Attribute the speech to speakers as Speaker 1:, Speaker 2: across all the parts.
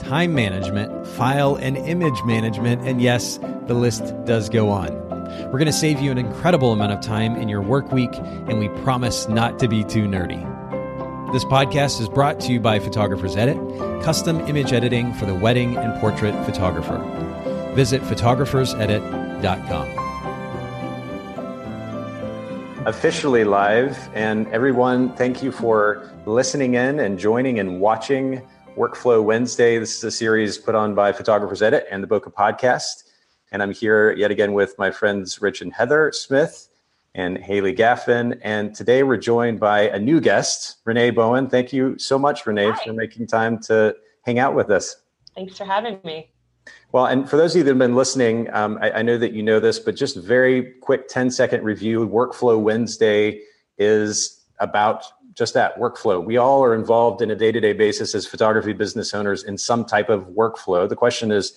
Speaker 1: time management, file and image management, and yes, the list does go on. We're going to save you an incredible amount of time in your work week, and we promise not to be too nerdy. This podcast is brought to you by Photographers Edit, custom image editing for the wedding and portrait photographer. Visit photographersedit.com.
Speaker 2: Officially live, and everyone, thank you for listening in and joining and watching Workflow Wednesday. This is a series put on by Photographers Edit and the Bokeh Podcast. And I'm here yet again with my friends Rich and Heather Smith and Haley Gaffin. And today we're joined by a new guest, Renee Bowen. Thank you so much, Renee, Hi. for making time to hang out with us.
Speaker 3: Thanks for having me.
Speaker 2: Well, and for those of you that have been listening, um, I, I know that you know this, but just very quick 10 second review. Workflow Wednesday is about just that workflow. We all are involved in a day to day basis as photography business owners in some type of workflow. The question is,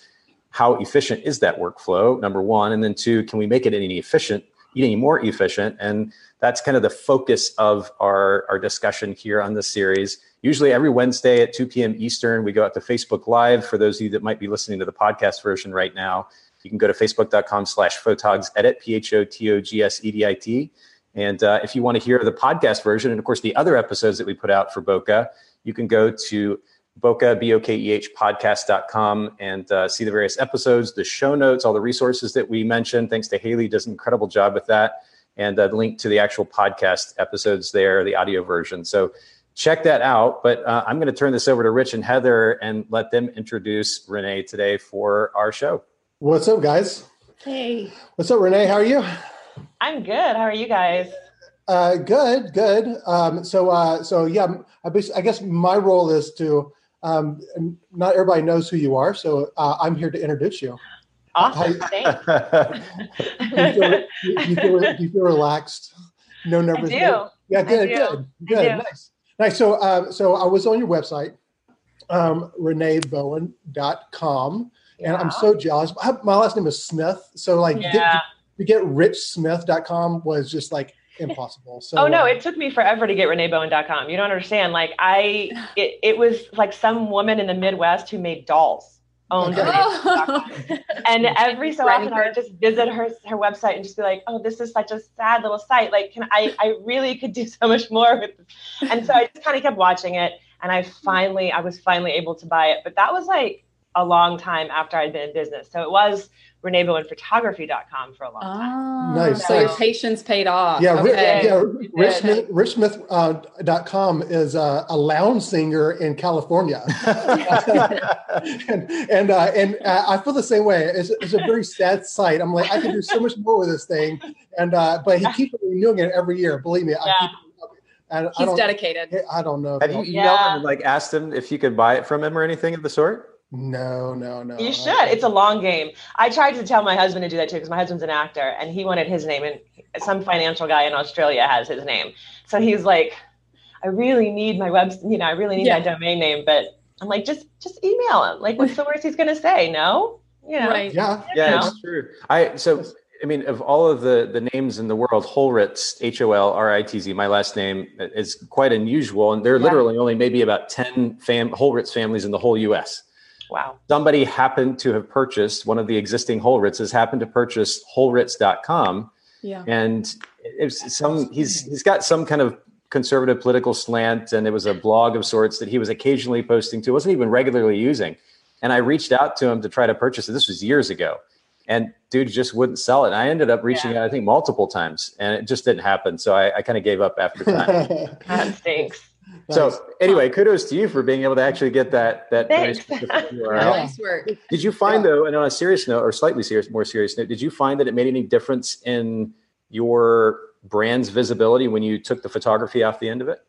Speaker 2: how efficient is that workflow? Number one. And then two, can we make it any efficient, any more efficient? And that's kind of the focus of our, our discussion here on this series. Usually every Wednesday at 2 p.m. Eastern, we go out to Facebook Live. For those of you that might be listening to the podcast version right now, you can go to facebook.com slash photogs edit, P H O T O G S D I T. And uh, if you want to hear the podcast version, and of course the other episodes that we put out for Bokeh, you can go to Bokeh, B-O-K-E-H podcast.com and uh, see the various episodes, the show notes, all the resources that we mentioned. Thanks to Haley, does an incredible job with that. And uh, the link to the actual podcast episodes there, the audio version. So check that out. But uh, I'm going to turn this over to Rich and Heather and let them introduce Renee today for our show.
Speaker 4: What's up, guys?
Speaker 3: Hey.
Speaker 4: What's up, Renee? How are you?
Speaker 3: I'm good. How are you guys?
Speaker 4: Uh, good, good. Um, so, uh, so yeah, I, I, guess my role is to. Um, not everybody knows who you are, so uh, I'm here to introduce you.
Speaker 3: Awesome. Thanks.
Speaker 4: you, feel, you, you, feel, you, feel, relaxed. No nervous.
Speaker 3: I do.
Speaker 4: Yeah, good, good, good. Nice, nice. So, uh, so I was on your website, um, ReneeBowen.com, yeah. and I'm so jealous. My last name is Smith, so like,
Speaker 3: yeah. get,
Speaker 4: to get richsmith.com was just like impossible. So
Speaker 3: Oh no, uh, it took me forever to get reneebowen.com. You don't understand. Like I it, it was like some woman in the Midwest who made dolls. Owned okay. and every so often I would just visit her her website and just be like, oh, this is such a sad little site. Like, can I I really could do so much more with this. And so I just kind of kept watching it and I finally I was finally able to buy it. But that was like a long time after I'd been in business. So it was reneebowenphotography.com for a long time.
Speaker 4: Oh, nice.
Speaker 5: So nice. your patience paid off.
Speaker 4: Yeah. Okay. yeah. Richsmith, richsmith.com uh, is uh, a lounge singer in California. and and, uh, and uh, I feel the same way. It's, it's, a very sad sight. I'm like, I can do so much more with this thing. And, uh, but he keeps renewing it every year. Believe me. Yeah. I keep
Speaker 5: and He's dedicated.
Speaker 4: I don't know.
Speaker 2: Have you emailed yeah. him and like asked him if you could buy it from him or anything of the sort?
Speaker 4: No, no, no.
Speaker 3: You should. It's a long game. I tried to tell my husband to do that too because my husband's an actor and he wanted his name and some financial guy in Australia has his name. So he's like, I really need my web, you know, I really need yeah. my domain name, but I'm like, just just email him. Like, what's the worst he's gonna say? No, you know.
Speaker 4: Right.
Speaker 2: Yeah. Yeah, it's true. I so I mean, of all of the the names in the world, Holritz, H O L R I T Z, my last name uh, is quite unusual, and there are yeah. literally only maybe about ten fam- Holritz families in the whole U.S.
Speaker 3: Wow.
Speaker 2: Somebody happened to have purchased one of the existing Holritzes, happened to purchase Holritz.com.
Speaker 5: Yeah.
Speaker 2: And it's some he's he's got some kind of conservative political slant, and it was a blog of sorts that he was occasionally posting to, wasn't even regularly using. And I reached out to him to try to purchase it. This was years ago. And dude just wouldn't sell it. And I ended up reaching yeah. out, I think, multiple times, and it just didn't happen. So I, I kind of gave up after
Speaker 3: time. that stinks.
Speaker 2: So anyway, kudos to you for being able to actually get that that
Speaker 3: nice
Speaker 5: work.
Speaker 2: Did you find yeah. though, and on a serious note, or slightly serious, more serious note, did you find that it made any difference in your brand's visibility when you took the photography off the end of it?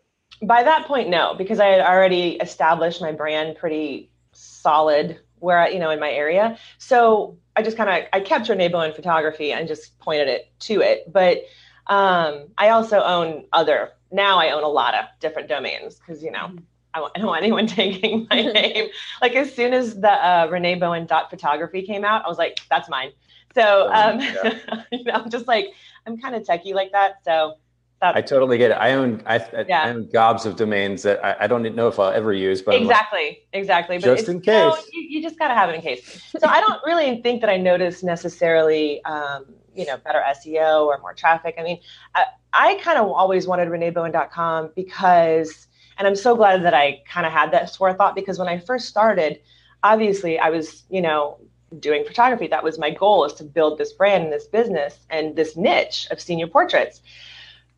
Speaker 3: By that point, no, because I had already established my brand pretty solid where I, you know in my area. So I just kind of I kept Renee in photography and just pointed it to it. But um, I also own other. Now I own a lot of different domains because you know. I, I don't want anyone taking my name. like as soon as the uh, Renee Bowen dot photography came out, I was like, that's mine. So um, yeah. you know, I'm just like I'm kind of techie like that. So
Speaker 2: I totally get it. I own I, yeah. I own gobs of domains that I, I, don't know if I'll ever use, but
Speaker 3: exactly, like, exactly.
Speaker 2: But just in case,
Speaker 3: you, know, you, you, just got to have it in case. So I don't really think that I noticed necessarily, um, you know, better SEO or more traffic. I mean, I, I kind of always wanted ReneeBowen.com because, and I'm so glad that I kind of had that sort of thought because when I first started, obviously I was, you know, doing photography. That was my goal is to build this brand and this business and this niche of senior portraits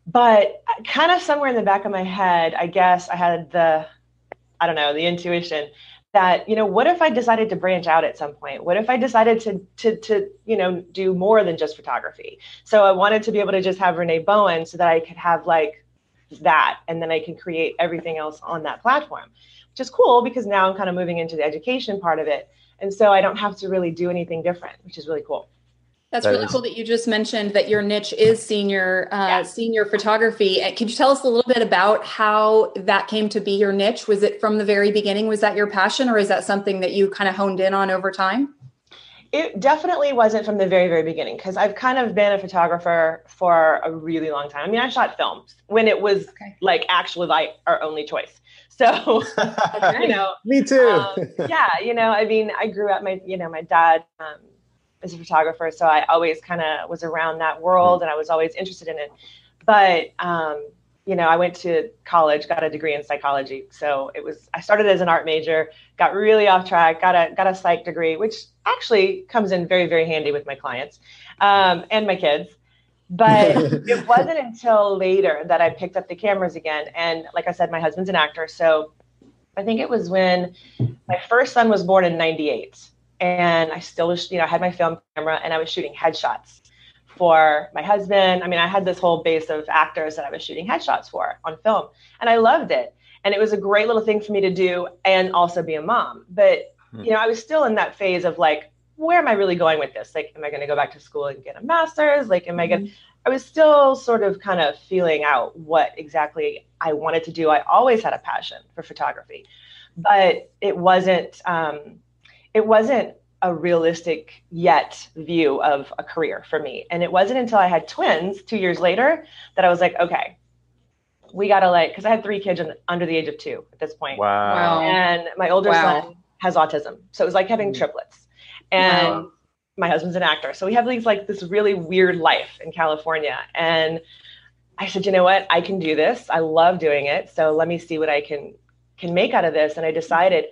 Speaker 3: but kind of somewhere in the back of my head, I guess I had the, I don't know, the intuition that you know what if i decided to branch out at some point? What if i decided to to to you know do more than just photography? So i wanted to be able to just have renee bowen so that i could have like that and then i can create everything else on that platform which is cool because now i'm kind of moving into the education part of it. And so i don't have to really do anything different which is really cool
Speaker 5: that's that really is. cool that you just mentioned that your niche is senior uh, yeah. senior photography. And could you tell us a little bit about how that came to be your niche? Was it from the very beginning? Was that your passion, or is that something that you kind of honed in on over time?
Speaker 3: It definitely wasn't from the very very beginning because I've kind of been a photographer for a really long time. I mean, I shot films when it was okay. like actually like our only choice. So, you know,
Speaker 2: me too.
Speaker 3: um, yeah, you know, I mean, I grew up. My, you know, my dad um, as a photographer, so I always kind of was around that world, and I was always interested in it. But um, you know, I went to college, got a degree in psychology. So it was I started as an art major, got really off track, got a got a psych degree, which actually comes in very very handy with my clients um, and my kids. But it wasn't until later that I picked up the cameras again. And like I said, my husband's an actor, so I think it was when my first son was born in '98 and I still was, you know, I had my film camera and I was shooting headshots for my husband. I mean, I had this whole base of actors that I was shooting headshots for on film, and I loved it. And it was a great little thing for me to do and also be a mom. But, hmm. you know, I was still in that phase of like, where am I really going with this? Like, am I going to go back to school and get a master's? Like, am mm-hmm. I going to, I was still sort of kind of feeling out what exactly I wanted to do. I always had a passion for photography, but it wasn't, um, it wasn't a realistic yet view of a career for me. And it wasn't until I had twins two years later that I was like, okay, we got to like, because I had three kids under the age of two at this point.
Speaker 2: Wow.
Speaker 3: And my older wow. son has autism. So it was like having mm. triplets. And wow. my husband's an actor. So we have these like this really weird life in California. And I said, you know what? I can do this. I love doing it. So let me see what I can can make out of this. And I decided,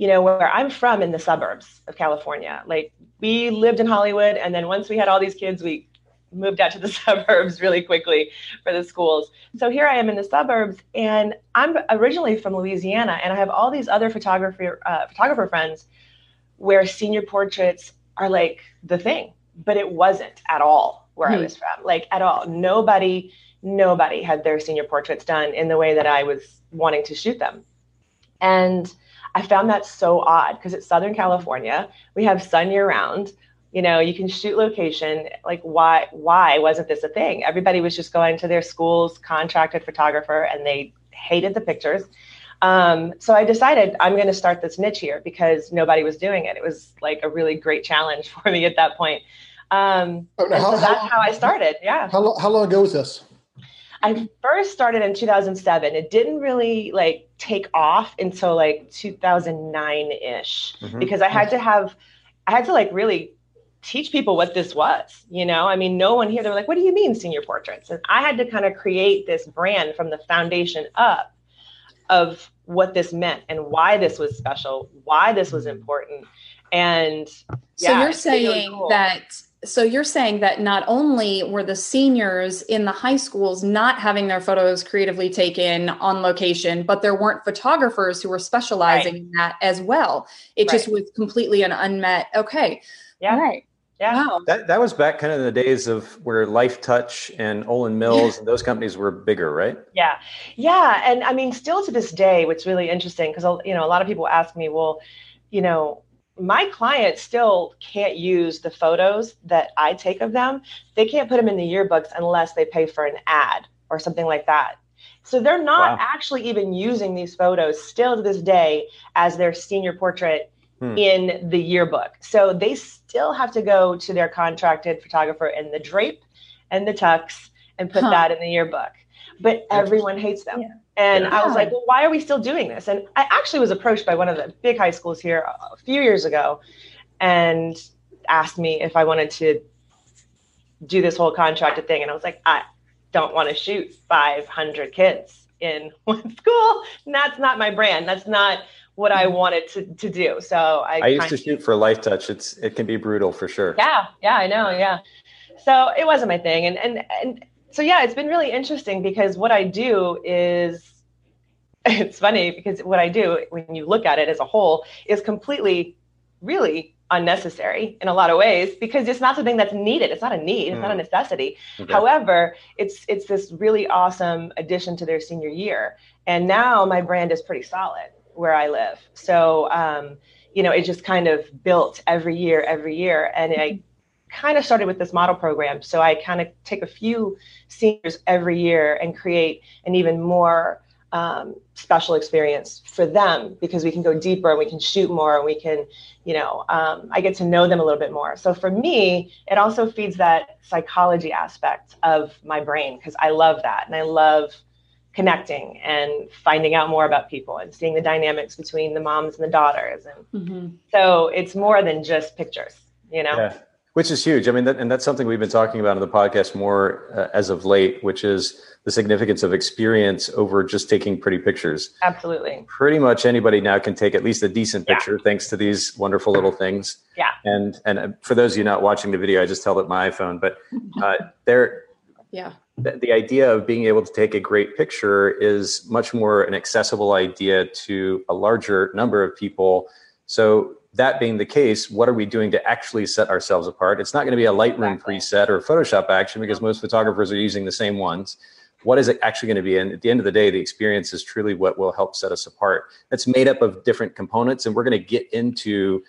Speaker 3: you know, where I'm from in the suburbs of California. Like we lived in Hollywood, and then once we had all these kids, we moved out to the suburbs really quickly for the schools. So here I am in the suburbs, and I'm originally from Louisiana, and I have all these other photographer uh, photographer friends where senior portraits are like the thing, but it wasn't at all where hmm. I was from, like at all. Nobody, nobody had their senior portraits done in the way that I was wanting to shoot them, and I found that so odd because it's Southern California. We have sun year round. You know, you can shoot location. Like, why? Why wasn't this a thing? Everybody was just going to their school's contracted photographer, and they hated the pictures. Um, so I decided I'm going to start this niche here because nobody was doing it. It was like a really great challenge for me at that point. Um, oh, how, so that's how, how, I started. Yeah.
Speaker 4: How, how long ago was this?
Speaker 3: I first started in 2007. It didn't really like take off until like 2009 ish mm-hmm. because I had to have, I had to like really teach people what this was. You know, I mean, no one here, they're like, what do you mean senior portraits? And I had to kind of create this brand from the foundation up of what this meant and why this was special, why this was important. And
Speaker 5: yeah, so you're saying really cool. that so you're saying that not only were the seniors in the high schools not having their photos creatively taken on location, but there weren't photographers who were specializing right. in that as well. It right. just was completely an unmet. Okay.
Speaker 3: Yeah.
Speaker 5: All right.
Speaker 3: Yeah.
Speaker 2: Wow. That that was back kind of in the days of where Lifetouch and Olan Mills and those companies were bigger, right?
Speaker 3: Yeah. Yeah. And I mean, still to this day, what's really interesting, because you know, a lot of people ask me, well, you know, my clients still can't use the photos that I take of them. They can't put them in the yearbooks unless they pay for an ad or something like that. So they're not wow. actually even using these photos still to this day as their senior portrait hmm. in the yearbook. So they still have to go to their contracted photographer in the drape and the tux and put huh. that in the yearbook. But everyone hates them. Yeah. And yeah. I was like, well, why are we still doing this? And I actually was approached by one of the big high schools here a few years ago and asked me if I wanted to do this whole contracted thing. And I was like, I don't want to shoot 500 kids in one school. And that's not my brand. That's not what I mm-hmm. wanted to, to do. So I,
Speaker 2: I used to shoot for Lifetouch. It's, it can be brutal for sure.
Speaker 3: Yeah. Yeah, I know. Yeah. So it wasn't my thing. And, and, and so, yeah, it's been really interesting because what I do is it's funny because what I do when you look at it as a whole is completely, really unnecessary in a lot of ways because it's not something that's needed. It's not a need. It's mm. not a mm. necessity. Okay. However, it's it's this really awesome addition to their senior year. And now my brand is pretty solid where I live. So um, you know, it just kind of built every year, every year. And I kind of started with this model program. So I kind of take a few seniors every year and create an even more um, special experience for them because we can go deeper and we can shoot more and we can, you know, um, I get to know them a little bit more. So for me, it also feeds that psychology aspect of my brain because I love that and I love connecting and finding out more about people and seeing the dynamics between the moms and the daughters. And mm-hmm. so it's more than just pictures, you know?
Speaker 2: Yeah. Which is huge. I mean, that, and that's something we've been talking about in the podcast more uh, as of late, which is the significance of experience over just taking pretty pictures.
Speaker 3: Absolutely.
Speaker 2: Pretty much anybody now can take at least a decent picture yeah. thanks to these wonderful little things.
Speaker 3: Yeah.
Speaker 2: And and for those of you not watching the video, I just held up my iPhone, but uh, there.
Speaker 5: Yeah.
Speaker 2: The, the idea of being able to take a great picture is much more an accessible idea to a larger number of people. So that being the case, what are we doing to actually set ourselves apart? It's not going to be a Lightroom exactly. preset or Photoshop action because most photographers are using the same ones what is it actually going to be? And at the end of the day, the experience is truly what will help set us apart. It's made up of different components, and we're going to get into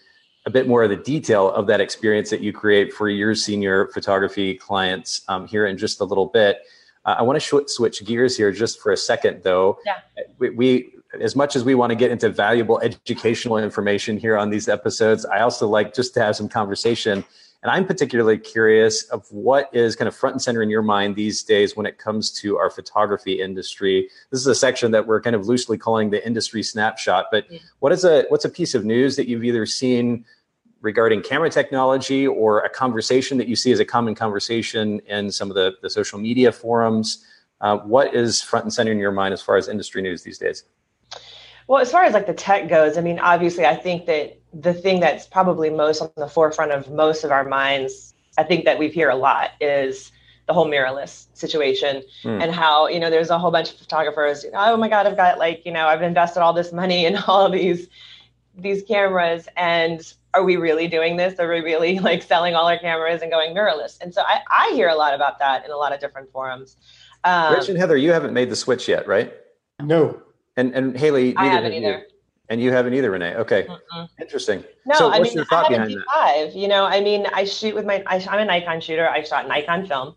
Speaker 2: a bit more of the detail of that experience that you create for your senior photography clients um, here in just a little bit. Uh, I want to sh- switch gears here just for a second, though.
Speaker 3: Yeah.
Speaker 2: We, we, as much as we want to get into valuable educational information here on these episodes, I also like just to have some conversation and I'm particularly curious of what is kind of front and center in your mind these days when it comes to our photography industry. This is a section that we're kind of loosely calling the industry snapshot. But what is a what's a piece of news that you've either seen regarding camera technology or a conversation that you see as a common conversation in some of the, the social media forums? Uh, what is front and center in your mind as far as industry news these days?
Speaker 3: Well, as far as like the tech goes, I mean, obviously, I think that the thing that's probably most on the forefront of most of our minds, I think that we hear a lot is the whole mirrorless situation mm. and how, you know, there's a whole bunch of photographers, oh my God, I've got like, you know, I've invested all this money in all of these these cameras and are we really doing this? Are we really like selling all our cameras and going mirrorless? And so I, I hear a lot about that in a lot of different forums.
Speaker 2: Um, Rich and Heather, you haven't made the switch yet, right?
Speaker 4: No.
Speaker 2: And and Haley,
Speaker 3: I haven't either. You.
Speaker 2: And you haven't either, Renee. Okay, Mm-mm. interesting.
Speaker 3: No, so I mean, I have a D5. You know, I mean, I shoot with my. I, am a Nikon shooter. I shot Nikon film.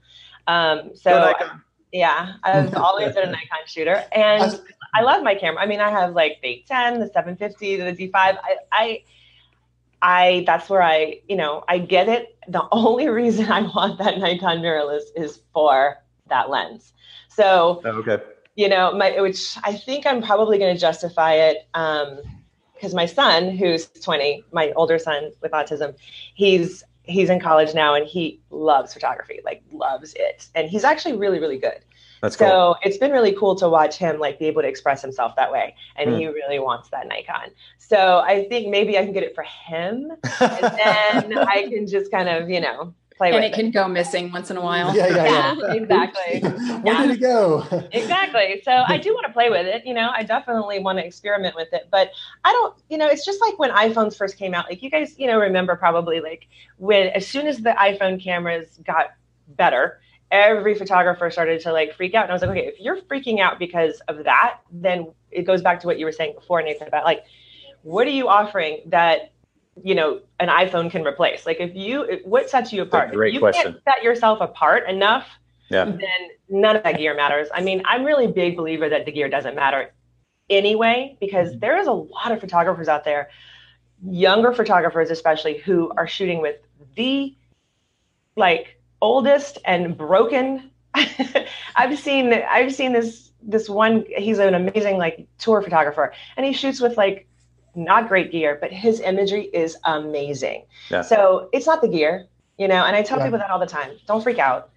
Speaker 3: Um, so Nikon. yeah, I've always been a Nikon shooter, and I love my camera. I mean, I have like the 810, the 750, the D5. I, I, I. That's where I. You know, I get it. The only reason I want that Nikon mirrorless is for that lens. So.
Speaker 2: Oh, okay
Speaker 3: you know, my, which I think I'm probably going to justify it because um, my son, who's 20, my older son with autism, he's he's in college now and he loves photography, like loves it, and he's actually really really good.
Speaker 2: That's
Speaker 3: so
Speaker 2: cool.
Speaker 3: it's been really cool to watch him like be able to express himself that way, and mm. he really wants that Nikon. So I think maybe I can get it for him, and then I can just kind of you know play
Speaker 5: and
Speaker 3: with.
Speaker 5: And it can go missing once in a while.
Speaker 4: Yeah, yeah, yeah.
Speaker 3: yeah exactly.
Speaker 4: Where yeah. did it go?
Speaker 3: exactly. So I do want to play with it. You know, I definitely want to experiment with it. But I don't, you know, it's just like when iPhones first came out. Like you guys, you know, remember probably like when as soon as the iPhone cameras got better, every photographer started to like freak out. And I was like, okay, if you're freaking out because of that, then it goes back to what you were saying before, Nathan, about like, what are you offering that you know an iphone can replace like if you what sets you apart
Speaker 2: great
Speaker 3: if you
Speaker 2: question.
Speaker 3: can't set yourself apart enough
Speaker 2: yeah.
Speaker 3: then none of that gear matters i mean i'm really a big believer that the gear doesn't matter anyway because
Speaker 2: Mm-hmm.
Speaker 3: there is a lot of photographers out there younger photographers especially who are shooting with the like oldest and broken i've seen i've seen this this one he's an amazing like tour photographer and he shoots with like not great gear but his imagery is amazing
Speaker 2: Yeah.
Speaker 3: so it's not the gear you know and i tell
Speaker 4: Yeah.
Speaker 3: people that all the time don't freak out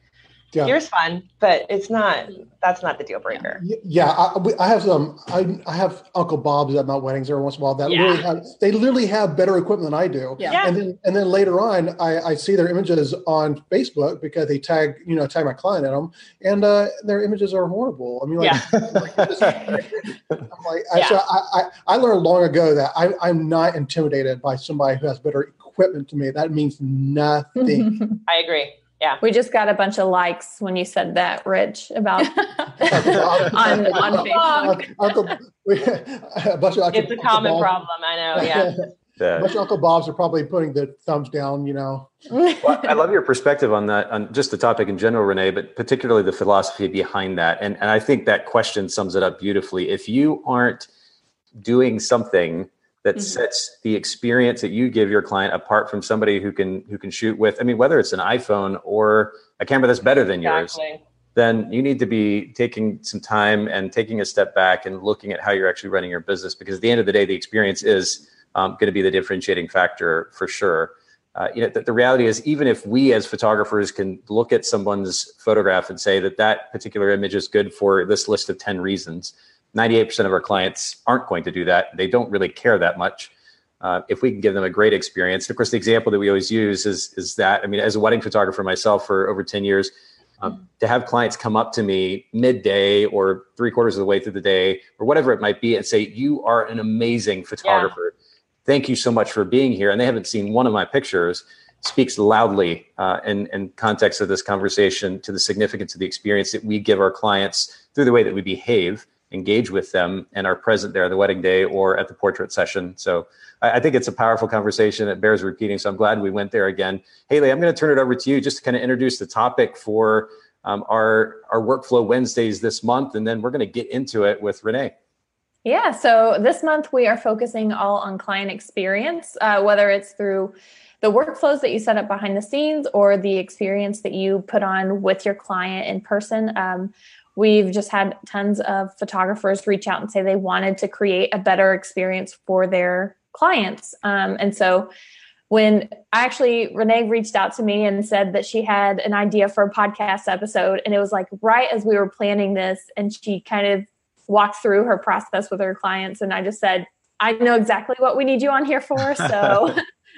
Speaker 4: Yeah.
Speaker 3: gear's fun but it's not that's not the deal breaker
Speaker 4: Y- Yeah, I, we- I have some. I, I have Uncle Bob's at my weddings every once in a while that
Speaker 3: Yeah.
Speaker 4: really have. They literally have better equipment than I do.
Speaker 5: Yeah.
Speaker 3: Yeah.
Speaker 4: And then and then later on, I, I see their images on Facebook because they tag you know tag my client in them, and uh, their images are horrible. I mean, like, I'm like, I, so I, I I learned long ago that I I'm not intimidated by somebody who has better equipment to me. That means nothing.
Speaker 3: i agree yeah
Speaker 6: we just got a bunch of likes when you said that, Rich, about on, on Facebook.
Speaker 4: Uncle, a bunch of Uncle,
Speaker 3: it's a common
Speaker 4: Uncle
Speaker 3: problem i know yeah
Speaker 4: A
Speaker 2: Yeah.
Speaker 4: bunch of Uncle Bobs are probably putting the thumbs down, you know.
Speaker 2: Well, I love your perspective on that, on just the topic in general, Renee, but particularly the philosophy behind that. And, and I think that question sums it up beautifully. If you aren't doing something that
Speaker 5: Mhm.
Speaker 2: sets the experience that you give your client apart from somebody who can who can shoot with, I mean, whether it's an iPhone or a camera that's better than yours, then you need to be taking some time and taking a step back and looking at how you're actually running your business because at the end of the day the experience is um, going to be the differentiating factor for sure uh, you know the, the reality is even if we as photographers can look at someone's photograph and say that that particular image is good for this list of 10 reasons 98% of our clients aren't going to do that. They don't really care that much uh, if we can give them a great experience. And of course the example that we always use is is that i mean as a wedding photographer myself for over 10 years um, to have clients come up to me midday or three quarters of the way through the day or whatever it might be and say you are an amazing photographer. Thank you so much for being here. And they haven't seen one of my pictures speaks loudly uh, in, in context of this conversation to the significance of the experience that we give our clients through the way that we behave engage with them and are present there the wedding day or at the portrait session. So I, I think it's a powerful conversation. It bears repeating. So i'm glad we went there again. Haley i'm going to turn it over to you just to kind of introduce the topic for um, our our workflow wednesdays this month and then we're going to get into it with renee.
Speaker 6: Yeah, so this month we are focusing all on client experience, uh, whether it's through the workflows that you set up behind the scenes or the experience that you put on with your client in person. Um, we've just had tons of photographers reach out and say they wanted to create a better experience for their clients. Um, and so when I actually Renee reached out to me and said that she had an idea for a podcast episode, and it was like right as we were planning this, and she kind of walked through her process with her clients and i just said i know exactly what we need you on here for so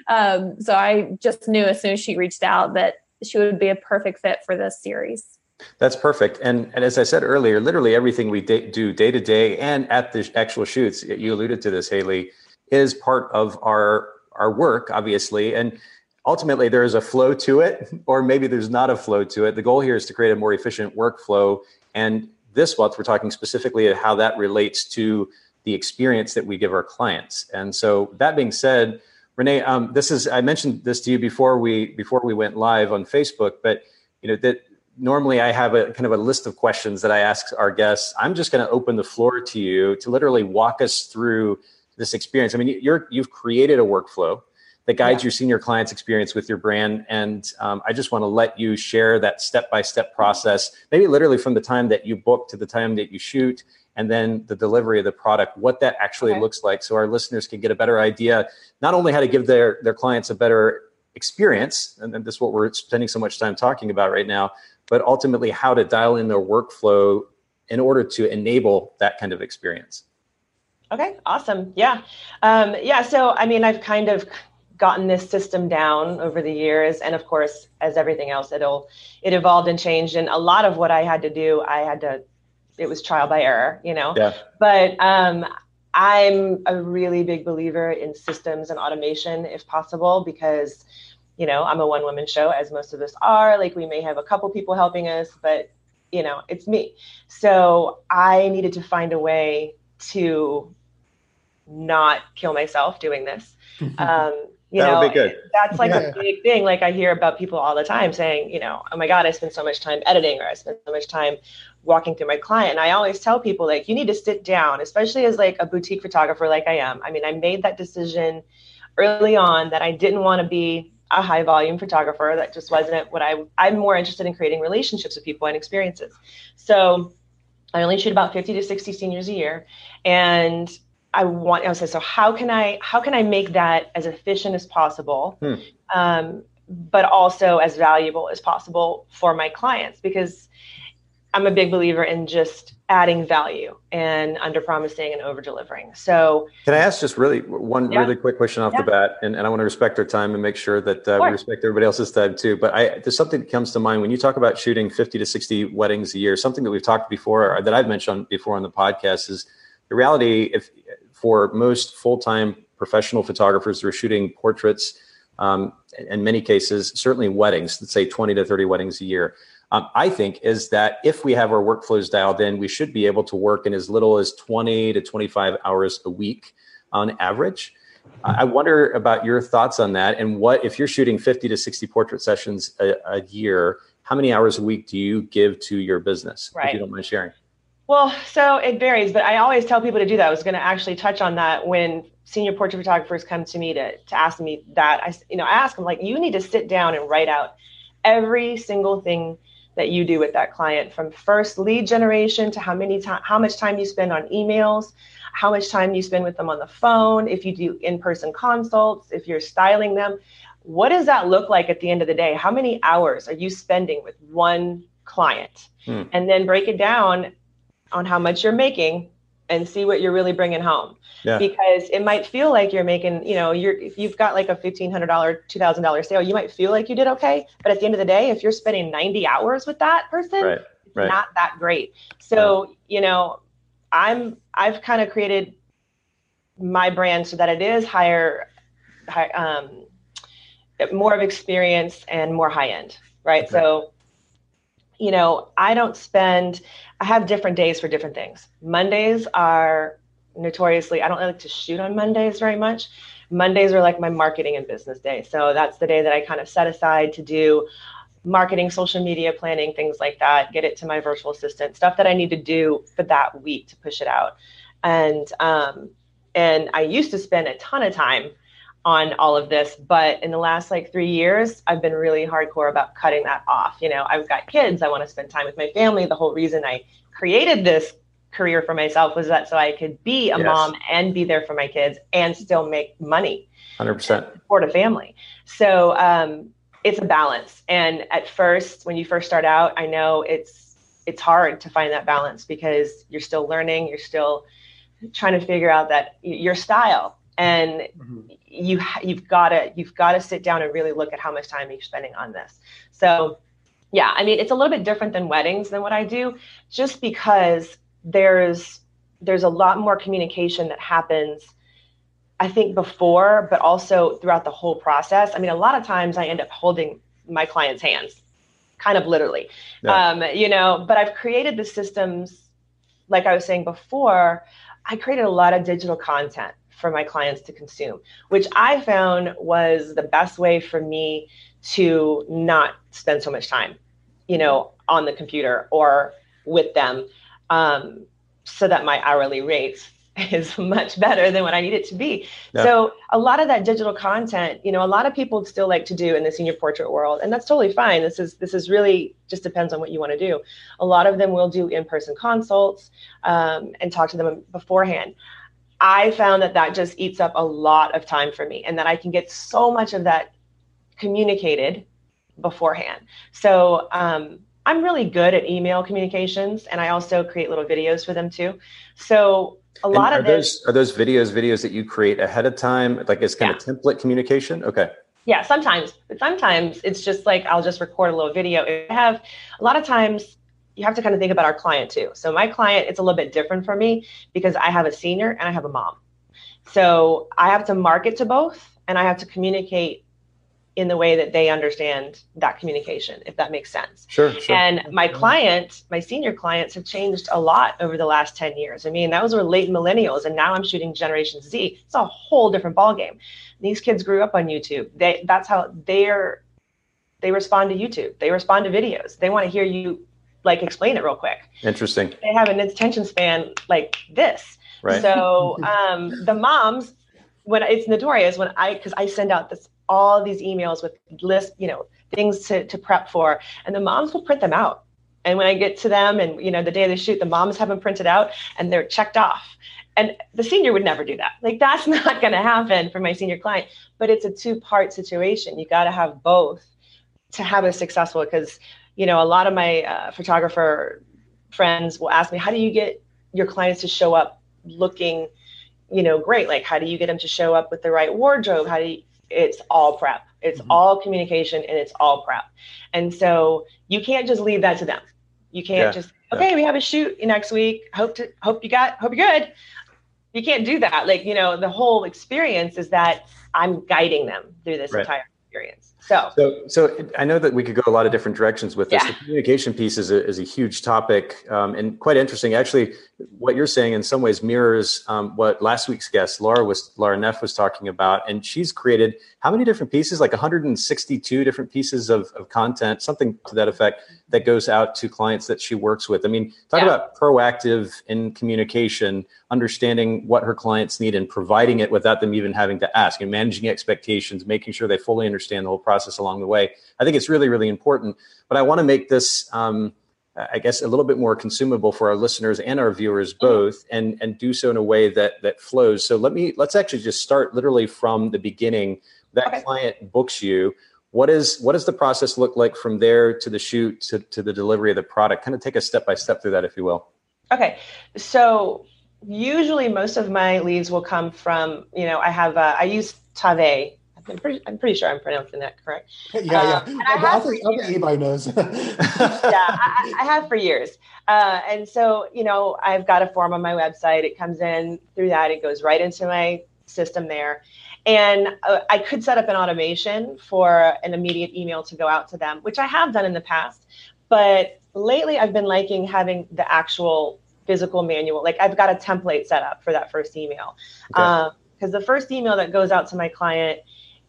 Speaker 6: um, so i just knew as soon as she reached out that she would be a perfect fit for this series
Speaker 2: That's perfect. And, and as I said earlier, literally everything we da- do day to day and at the actual shoots, you alluded to this, Haley, is part of our our work, obviously. And ultimately, there is a flow to it, or maybe there's not a flow to it. The goal here is to create a more efficient workflow. And this month, we're talking specifically at how that relates to the experience that we give our clients. And so, that being said, Renee, um, this is I mentioned this to you before we before we went live on Facebook, but you know that normally I have a kind of a list of questions that I ask our guests. I'm just going to open the floor to you to literally walk us through this experience. I mean, you're you've created a workflow that guides
Speaker 5: Yeah.
Speaker 2: your senior clients experience with your brand, and um, I just want to let you share that step by step process, maybe literally from the time that you book to the time that you shoot. And then the delivery of the product, what that actually
Speaker 5: Okay.
Speaker 2: looks like, so our listeners can get a better idea, not only how to give their their clients a better experience, and, and this is what we're spending so much time talking about right now, but ultimately how to dial in their workflow in order to enable that kind of experience.
Speaker 3: Okay, awesome. Yeah. Um, yeah. So, I mean, I've kind of gotten this system down over the years. And of course, as everything else, it'll, it evolved and changed. And a lot of what I had to do, I had to, it was trial by error, you know?
Speaker 2: Yeah.
Speaker 3: But um, I'm a really big believer in systems and automation if possible, because, you know, I'm a one woman show, as most of us are. Like, we may have a couple people helping us, but, you know, it's me. So I needed to find a way to not kill myself doing this. Um, You that know, would be good. that's like yeah. a big thing. Like I hear about people all the time saying, you know, oh my God, I spend so much time editing or I spend so much time walking through my client. And I always tell people like you need to sit down, especially as like a boutique photographer like I am. I mean, I made that decision early on that I didn't want to be a high volume photographer. That just wasn't what I I'm more interested in creating relationships with people and experiences. So I only shoot about 50 to 60 seniors a year. And I want, I was so how can I, how can I make that as efficient as possible? Hmm. Um, but also as valuable as possible for my clients because I'm a big believer in just adding value and under promising and over delivering. So,
Speaker 2: can I ask just really one yeah. really quick question off yeah. the bat? And, and, I want to respect our time and make sure that uh, we respect everybody else's time too. But I, there's something that comes to mind when you talk about shooting 50 to 60 weddings a year. Something that we've talked before, or that I've mentioned before on the podcast, is the reality. If for most full time professional photographers who are shooting portraits, um, in many cases, certainly weddings, let's say 20 to 30 weddings a year um, I think, is that if we have our workflows dialed in, we should be able to work in as little as 20 to 25 hours a week on average. I wonder about your thoughts on that and what, if you're shooting 50 to 60 portrait sessions a, a year, how many hours a week do you give to your business? Right. If you don't mind sharing.
Speaker 3: Well, so it varies, but I always tell people to do that. I was going to actually touch on that when senior portrait photographers come to me to, to ask me that. I, you know, I ask them like, you need to sit down and write out every single thing that you do with that client from first lead generation to how many time how much time you spend on emails how much time you spend with them on the phone if you do in-person consults if you're styling them. What does that look like at the end of the day? How many hours are you spending with one client? Hmm. and then break it down on how much you're making and see what you're really bringing home. Yeah. Because it might feel like you're making, you know, you're if you've got like a fifteen hundred dollar, two thousand dollar sale, you might feel like you did okay. But at the end of the day, if you're spending ninety hours with that person, right. it's right. not that great. So yeah. you know, I'm I've kind of created my brand so that it is higher, high, um, more of experience and more high end, right? Okay. So you know, I don't spend, I have different days for different things. Mondays are notoriously, I don't like to shoot on Mondays very much. Mondays are like my marketing and business day. So that's the day that I kind of set aside to do marketing, social media planning, things like that, get it to my virtual assistant, stuff that I need to do for that week to push it out. And um, and I used to spend a ton of time on all of this but in the last like three years i've been really hardcore about cutting that off. You know i've got kids i want to spend time with my family. The whole reason i created this career for myself was that so i could be a yes. mom and be there for my kids and still make money.
Speaker 2: 100%
Speaker 3: support a family. So um, it's a balance. And at first when you first start out i know it's it's hard to find that balance because you're still learning you're still trying to figure out that your style and mm-hmm. you you've got to you've got to sit down and really look at how much time you're spending on this so yeah i mean it's a little bit different than weddings than what i do just because there's there's a lot more communication that happens i think before but also throughout the whole process i mean a lot of times i end up holding my clients hands kind of literally yeah. um, you know but i've created the systems like i was saying before i created a lot of digital content for my clients to consume, which I found was the best way for me to not spend so much time, you know, on the computer or with them, um, so that my hourly rates is much better than what I need it to be. Yeah. So a lot of that digital content, you know, a lot of people still like to do in the senior portrait world, and that's totally fine. This is this is really just depends on what you want to do. A lot of them will do in-person consults um, and talk to them beforehand. I found that that just eats up a lot of time for me and that I can get so much of that communicated beforehand. So um, I'm really good at email communications and I also create little videos for them too. So a and lot
Speaker 2: of
Speaker 3: this,
Speaker 2: those are those videos videos that you create ahead of time like it's kind yeah. of template communication okay
Speaker 3: yeah sometimes but sometimes it's just like i'll just record a little video i have a lot of times you have to kind of think about our client too. So my client, it's a little bit different for me because I have a senior and I have a mom. So I have to market to both and I have to communicate in the way that they understand that communication, if that makes sense.
Speaker 2: Sure, sure.
Speaker 3: And my client, my senior clients have changed a lot over the last 10 years. I mean, those were late millennials, and now I'm shooting Generation Z. It's a whole different ballgame. These kids grew up on YouTube. They that's how they're they respond to YouTube. They respond to videos. They want to hear you like explain it real quick.
Speaker 2: Interesting.
Speaker 3: They have an attention span like this.
Speaker 2: Right.
Speaker 3: So um, the moms, when it's notorious, when I because I send out this all these emails with list, you know, things to, to prep for, and the moms will print them out. And when I get to them, and you know, the day of the shoot, the moms have them printed out and they're checked off. And the senior would never do that. Like that's not going to happen for my senior client. But it's a two-part situation. You got to have both to have a successful. Because you know, a lot of my uh, photographer friends will ask me, "How do you get your clients to show up looking?" you know great like how do you get them to show up with the right wardrobe how do you it's all prep. It's mm-hmm. all communication and it's all prep. And so you can't just leave that to them. You can't yeah. just okay, yeah. we have a shoot next week. Hope to hope you got hope you're good. You can't do that. Like, you know, the whole experience is that I'm guiding them through this right. entire experience. So,
Speaker 2: so, so I know that we could go a lot of different directions with this. Yeah. The communication piece is a, is a huge topic um, and quite interesting. Actually, what you're saying in some ways mirrors um, what last week's guest Laura was Laura Neff was talking about, and she's created how many different pieces? Like 162 different pieces of, of content, something to that effect, that goes out to clients that she works with. I mean, talk yeah. about proactive in communication, understanding what her clients need and providing it without them even having to ask, and managing expectations, making sure they fully understand the whole process along the way. I think it's really, really important. But I want to make this. Um, I guess a little bit more consumable for our listeners and our viewers mm-hmm. both, and and do so in a way that that flows. So let me let's actually just start literally from the beginning. That okay. client books you. What is what does the process look like from there to the shoot to, to the delivery of the product? Kind of take a step by step through that, if you will.
Speaker 3: Okay, so usually most of my leads will come from you know I have uh, I use Tave I'm pretty, I'm pretty sure I'm pronouncing that correct.
Speaker 4: Yeah, yeah. Um, I, I, think, I think anybody knows.
Speaker 3: yeah, I, I, have for years. Uh, and so, you know, I've got a form on my website. It comes in through that. It goes right into my system there. And uh, I could set up an automation for an immediate email to go out to them, which I have done in the past. But lately, I've been liking having the actual physical manual. Like I've got a template set up for that first email. Because okay. um, the first email that goes out to my client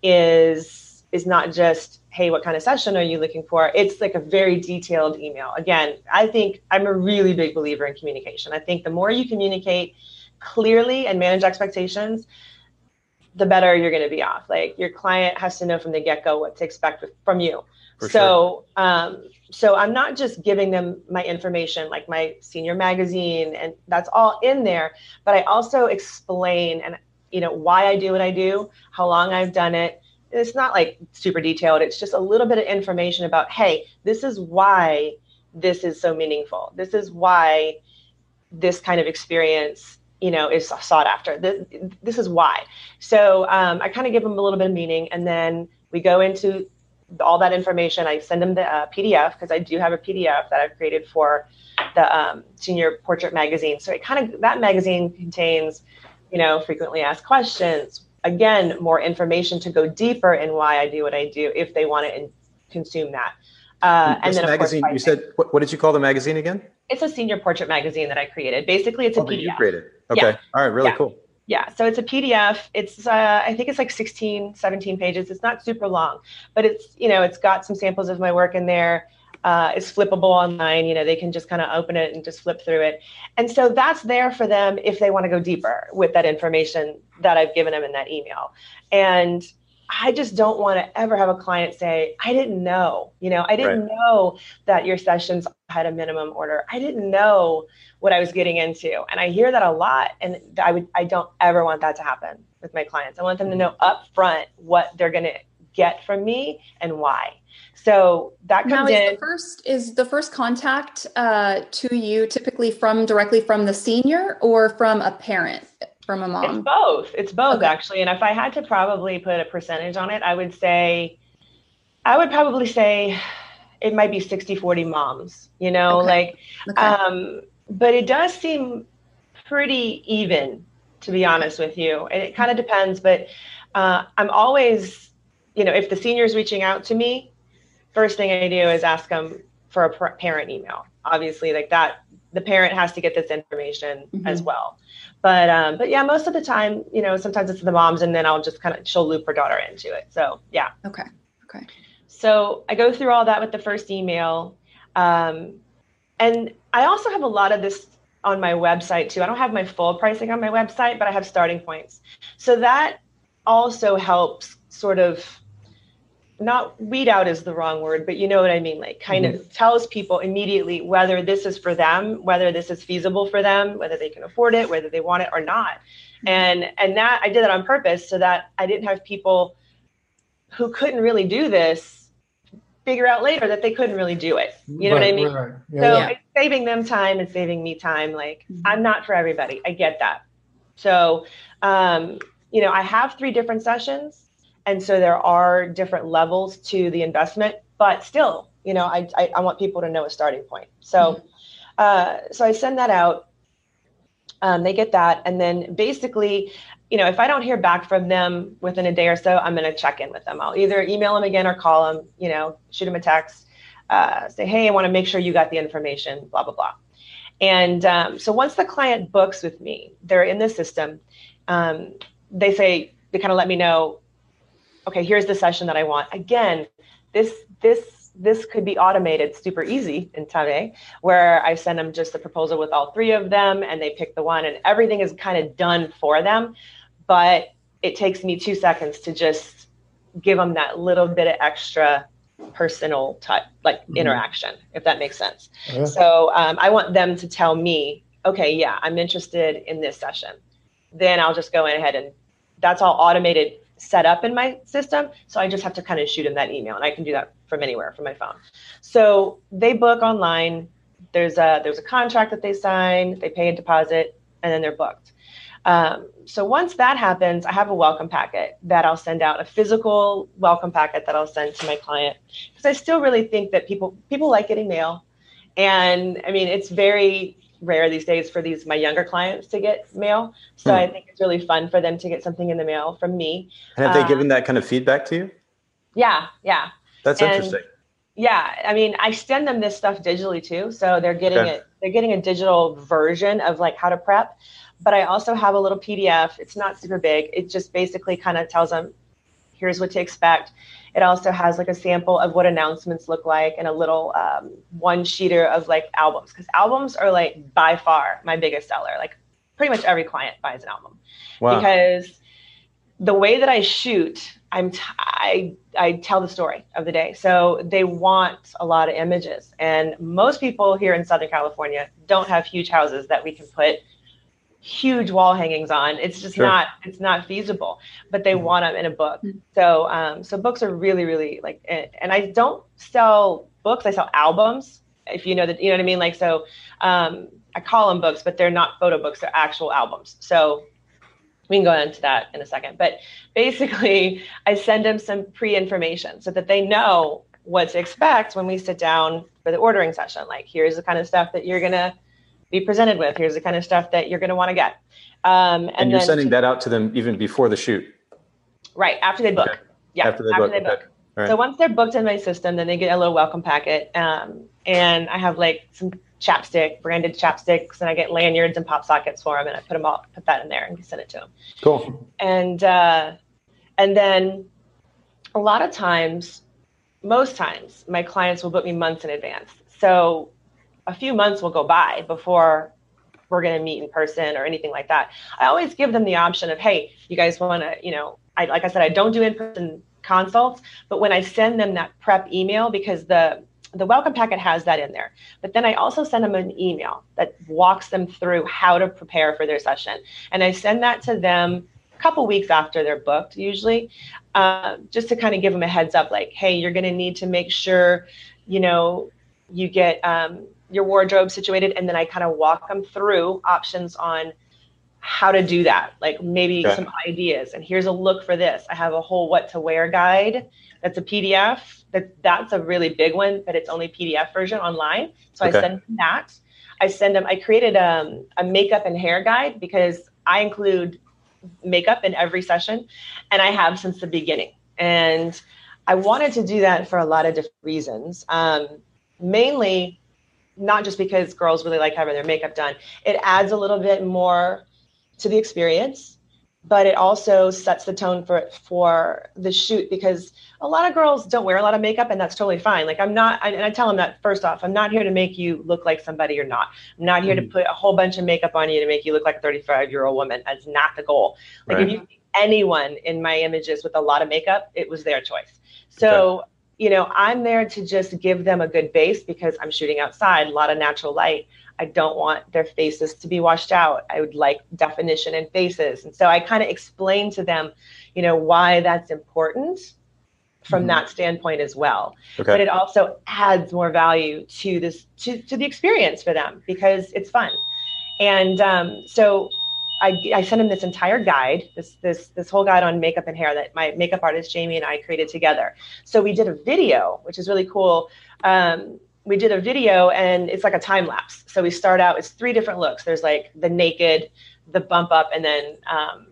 Speaker 3: is is not just hey what kind of session are you looking for? It's like a very detailed email. Again i think i'm a really big believer in communication. I think the more you communicate clearly and manage expectations the better you're going to be off. Like your client has to know from the get-go what to expect from you. For so sure. um, so i'm not just giving them my information like my senior magazine and that's all in there but i also explain and you know why I do what I do, how long I've done it. It's not like super detailed. It's just a little bit of information about, hey, this is why this is so meaningful. This is why this kind of experience, you know, is sought after. This, this is why. So um, I kind of give them a little bit of meaning, and then we go into all that information. I send them the uh, PDF because I do have a PDF that I've created for the um, Senior Portrait Magazine. So it kind of that magazine contains you know, frequently asked questions. Again, more information to go deeper in why I do what I do if they want to in- consume that.
Speaker 2: Uh, and then, magazine, course, you said, what, what, did you call the magazine again?
Speaker 3: It's a senior portrait magazine that I created. Basically, it's a oh, PDF.
Speaker 2: You created. Okay. Yeah. All right. Really
Speaker 3: yeah.
Speaker 2: cool.
Speaker 3: Yeah. So it's a PDF. It's, uh, I think it's like 16, 17 pages. It's not super long, but it's, you know, it's got some samples of my work in there uh, is flippable online. You know, they can just kind of open it and just flip through it. And so that's there for them if they want to go deeper with that information that I've given them in that email. And I just don't want to ever have a client say, I didn't know, you know, I didn't right. know that your sessions had a minimum order. I didn't know what I was getting into. And I hear that a lot. And I would, I don't ever want that to happen with my clients. I want them to know upfront what they're going to get from me and why. So that comes now,
Speaker 5: is
Speaker 3: in.
Speaker 5: The first is the first contact uh, to you typically from directly from the senior or from a parent, from a mom.
Speaker 3: It's both. It's both okay. actually. And if I had to probably put a percentage on it, I would say, I would probably say, it might be 60 40 moms. You know, okay. like, okay. um, but it does seem pretty even, to be honest with you. And it kind of depends, but uh, I'm always you know, if the senior is reaching out to me, first thing I do is ask them for a parent email. Obviously, like that, the parent has to get this information mm-hmm. as well. But um, but yeah, most of the time, you know, sometimes it's the moms, and then I'll just kind of she'll loop her daughter into it. So yeah.
Speaker 5: Okay. Okay.
Speaker 3: So I go through all that with the first email, um, and I also have a lot of this on my website too. I don't have my full pricing on my website, but I have starting points. So that also helps sort of not weed out is the wrong word, but you know what I mean? Like kind mm-hmm. of tells people immediately whether this is for them, whether this is feasible for them, whether they can afford it, whether they want it or not. Mm-hmm. And and that I did that on purpose so that I didn't have people who couldn't really do this figure out later that they couldn't really do it. You know right, what I mean? Right, Yeah, so yeah. it's saving them time and saving me time. Like mm-hmm. I'm not for everybody. I get that. So um, you know, I have three different sessions and so there are different levels to the investment but still you know i i, I want people to know a starting point. So mm-hmm. uh, so i send that out. Um, they get that. And then basically you know if i don't hear back from them within a day or so i'm going to check in with them. I'll either email them again or call them you know shoot them a text uh, say hey i want to make sure you got the information blah blah blah. And um, so once the client books with me they're in the system um, they say they kind of let me know okay, here's the session that I want. Again, this this this could be automated super easy in Tave, where I send them just a proposal with all three of them and they pick the one and everything is kind of done for them. But it takes me two seconds to just give them that little bit of extra personal touch, like mm-hmm. interaction, if that makes sense. Yeah. So um, I want them to tell me, okay, yeah, I'm interested in this session. Then I'll just go in ahead and that's all automated set up in my system. So I just have to kind of shoot them that email, and I can do that from anywhere from my phone. So they book online. There's a there's a contract that they sign. They pay a deposit, and then they're booked. Um, so once that happens, I have a welcome packet that I'll send out, a physical welcome packet that I'll send to my client because I still really think that people people like getting mail, and I mean it's very rare these days for these my younger clients to get mail. So hmm. I think it's really fun for them to get something in the mail from me.
Speaker 2: And have they given uh, that kind of feedback to you?
Speaker 3: Yeah, yeah.
Speaker 2: That's and, interesting.
Speaker 3: Yeah, I mean, I send them this stuff digitally too, so they're getting okay. it. They're getting a digital version of like how to prep. But I also have a little PDF. It's not super big. It just basically kind of tells them, here's what to expect it also has like a sample of what announcements look like and a little um, one sheeter of like albums because albums are like by far my biggest seller. Like pretty much every client buys an album wow. because the way that I shoot, I'm t- I I tell the story of the day. So they want a lot of images, and most people here in Southern California don't have huge houses that we can put huge wall hangings on. It's just sure. not it's not feasible. But they mm-hmm. want them in a book. Mm-hmm. So um, so books are really really like and I don't sell books. I sell albums. If you know that you know what I mean. Like so, um, I call them books, but they're not photo books. They're actual albums. So we can go into that in a second. But basically, I send them some pre-information so that they know what to expect when we sit down for the ordering session. Like here's the kind of stuff that you're gonna be presented with. Here's the kind of stuff that you're going to want to get.
Speaker 2: Um, and, and, you're sending that out to them even before the shoot.
Speaker 3: Right after they book. Okay. Yeah, after they after book. They book. Okay. Right. So once they're booked in my system, then they get a little welcome packet, um, and I have like some chapstick, branded chapsticks, and I get lanyards and pop sockets for them, and I put them all, put that in there and send it to them.
Speaker 2: Cool.
Speaker 3: And uh, and then a lot of times, most times, my clients will book me months in advance. So a few months will go by before we're going to meet in person or anything like that. I always give them the option of, hey, you guys want to, you know, I, like I said, I don't do in person consults, but when I send them that prep email, because the the welcome packet has that in there. But then I also send them an email that walks them through how to prepare for their session, and I send that to them a couple weeks after they're booked, usually, uh, just to kind of give them a heads up, like, hey, you're going to need to make sure, you know, you get um, your wardrobe situated and then i kind of walk them through options on how to do that like maybe okay. some ideas and here's a look for this i have a whole what to wear guide that's a pdf that that's a really big one but it's only pdf version online so okay. i send them that i send them i created um, a makeup and hair guide because i include makeup in every session and i have since the beginning And I wanted to do that for a lot of different reasons. Um, mainly, not just because girls really like having their makeup done, it adds a little bit more to the experience but it also sets the tone for for the shoot because a lot of girls don't wear a lot of makeup and that's totally fine like i'm not and i tell them that first off i'm not here to make you look like somebody you're not i'm not here mm-hmm. to put a whole bunch of makeup on you to make you look like a 35 year old woman that's not the goal like right. if you anyone in my images with a lot of makeup it was their choice so okay. You know i'm there to just give them a good base because i'm shooting outside a lot of natural light I don't want their faces to be washed out. I would like definition in faces. And so I kind of explain to them, you know, why that's important from mm-hmm. that standpoint as well. Okay. But it also adds more value to this to, to the experience for them because it's fun. And um, so I, I sent him this entire guide, this this this whole guide on makeup and hair that my makeup artist Jamie and I created together. So we did a video, which is really cool. Um, we did a video and it's like a time lapse. So we start out, it's three different looks. There's like the naked, the bump up, and then um,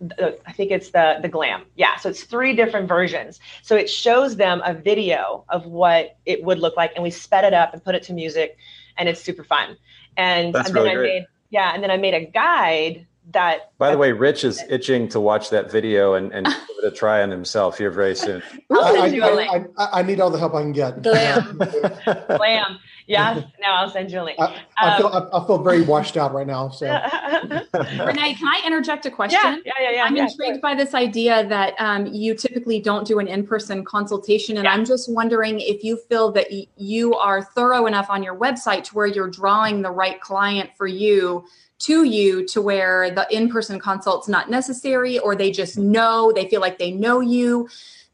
Speaker 3: the, I think it's the the glam. Yeah, so it's three different versions. So it shows them a video of what it would look like, and we sped it up and put it to music, and it's super fun. And,
Speaker 2: That's
Speaker 3: and
Speaker 2: really
Speaker 3: then
Speaker 2: great.
Speaker 3: Made yeah, and then I made a guide that
Speaker 2: by the way rich is itching to watch that video and, and give it a try on himself here very soon.
Speaker 4: I, I, I, I, need all the help i can get.
Speaker 3: Glam. Glam. Yes now i'll send you a link.
Speaker 4: I, feel um, I, feel very washed out right now so.
Speaker 5: Renee can i interject a question?
Speaker 3: yeah yeah yeah, yeah
Speaker 5: i'm
Speaker 3: yeah,
Speaker 5: intrigued sure. by this idea that um, you typically don't do an in-person consultation and yeah. i'm just wondering if you feel that y- you are thorough enough on your website to where you're drawing the right client for you to you to where the in-person consult's not necessary or they just know they feel like they know you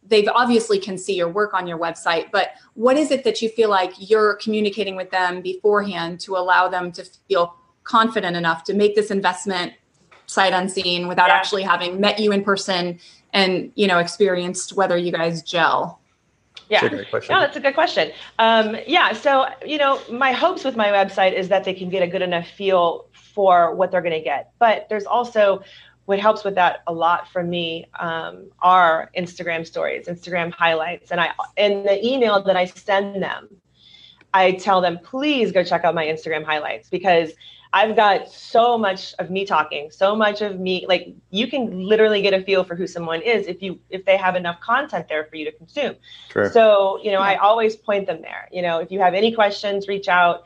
Speaker 5: they've obviously can see your work on your website but what is it that you feel like you're communicating with them beforehand to allow them to feel confident enough to make this investment sight unseen without yeah. actually having met you in person and you know experienced whether you guys gel
Speaker 3: yeah, that's no, that's a good question. Um, yeah, so you know, my hopes with my website is that they can get a good enough feel for what they're going to get. But there's also what helps with that a lot for me um, are Instagram stories, Instagram highlights, and I in the email that I send them, I tell them please go check out my Instagram highlights because I've got so much of me talking, so much of me like you can literally get a feel for who someone is if you if they have enough content there for you to consume. Sure. So, you know, yeah. I always point them there. You know, if you have any questions, reach out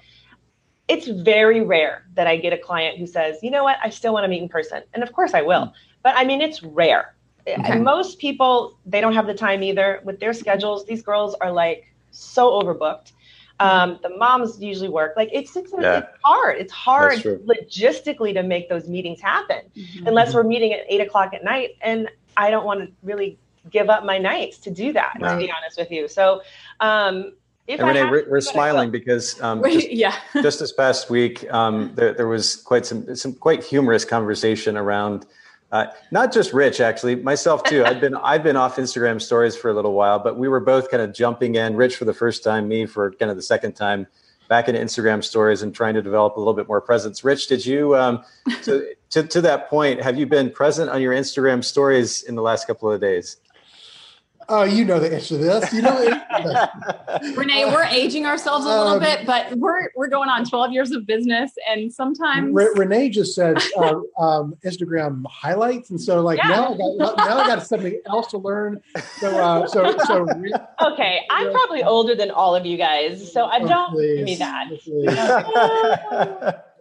Speaker 3: it's very rare that I get a client who says, you know what, I still want to meet in person. And of course I will. Hmm. But I mean, it's rare. Okay. Most people, they don't have the time either with their schedules. These girls are like so overbooked. Hmm. Um, the moms usually work. Like it's, it's, yeah. it's hard. It's hard logistically to make those meetings happen mm-hmm. unless we're meeting at eight o'clock at night. And I don't want to really give up my nights to do that, to be honest with you. So, um,
Speaker 2: if and Renee, we're, we're smiling because um, just,
Speaker 5: yeah.
Speaker 2: just this past week, um, there, there, was quite some some quite humorous conversation around uh, not just Rich, actually, myself too. I've been I've been off Instagram stories for a little while, but we were both kind of jumping in. Rich for the first time, me for kind of the second time, back into Instagram stories and trying to develop a little bit more presence. Rich, did you um, to, to to that point? Have you been present on your Instagram stories in the last couple of days?
Speaker 4: Oh, you know the answer to this. You know,
Speaker 5: Renee, we're aging ourselves a little um, bit, but we're we're going on 12 years of business, and sometimes
Speaker 4: Re- Renee just said uh, um, Instagram highlights, and so like yeah. now I got now I got something else to learn. So uh, so so.
Speaker 3: okay, I'm probably older than all of you guys, so I oh, don't please, give me
Speaker 4: that.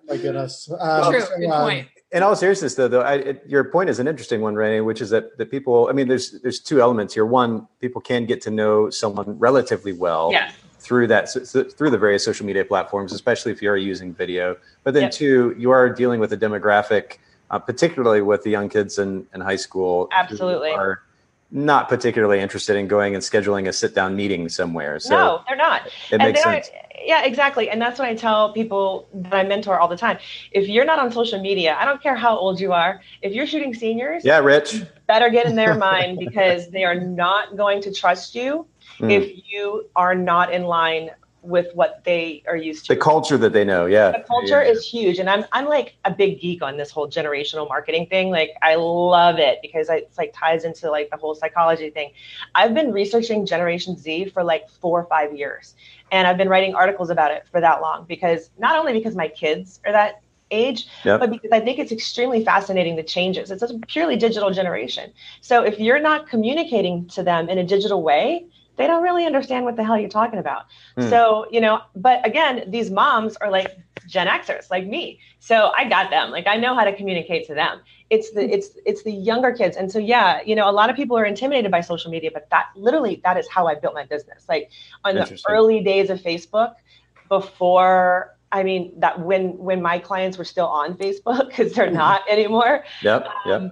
Speaker 4: my goodness.
Speaker 5: Um, True. So, Good um, point
Speaker 2: in all seriousness though though I, it, your point is an interesting one Renee, which is that that people i mean there's there's two elements here one people can get to know someone relatively well
Speaker 3: yes.
Speaker 2: through that through the various social media platforms especially if you are using video but then yep. two you are dealing with a demographic uh, particularly with the young kids in, in high school
Speaker 3: absolutely
Speaker 2: are not particularly interested in going and scheduling a sit down meeting somewhere so
Speaker 3: no they're not
Speaker 2: it and makes sense
Speaker 3: yeah, exactly. And that's what I tell people that I mentor all the time. If you're not on social media, I don't care how old you are. If you're shooting seniors,
Speaker 2: yeah, Rich,
Speaker 3: better get in their mind because they are not going to trust you mm. if you are not in line with what they are used to.
Speaker 2: The culture that they know, yeah.
Speaker 3: The culture
Speaker 2: yeah.
Speaker 3: is huge, and I'm I'm like a big geek on this whole generational marketing thing. Like I love it because it's like ties into like the whole psychology thing. I've been researching Generation Z for like four or five years, and I've been writing articles about it for that long because not only because my kids are that age, yep. but because I think it's extremely fascinating the changes. It's a purely digital generation. So if you're not communicating to them in a digital way, they don't really understand what the hell you're talking about. Mm. So, you know, but again, these moms are like Gen Xers like me. So I got them. Like I know how to communicate to them. It's the it's it's the younger kids. And so yeah, you know, a lot of people are intimidated by social media, but that literally that is how I built my business. Like on the early days of Facebook, before I mean that when when my clients were still on Facebook because they're not anymore.
Speaker 2: Yep. Yep. Um,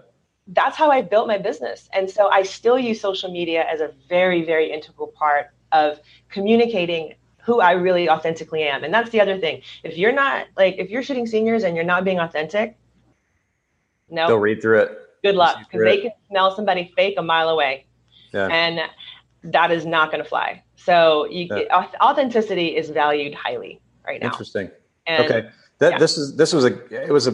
Speaker 3: that's how I built my business. And so I still use social media as a very, very integral part of communicating who I really authentically am. And that's the other thing. If you're not like, if you're shooting seniors and you're not being authentic, no.
Speaker 2: They'll read through it.
Speaker 3: Good luck because they can smell somebody fake a mile away. Yeah. And that is not going to fly. So you, yeah. authenticity is valued highly right now.
Speaker 2: Interesting. And, okay. That, yeah. This is, this was a, it was a,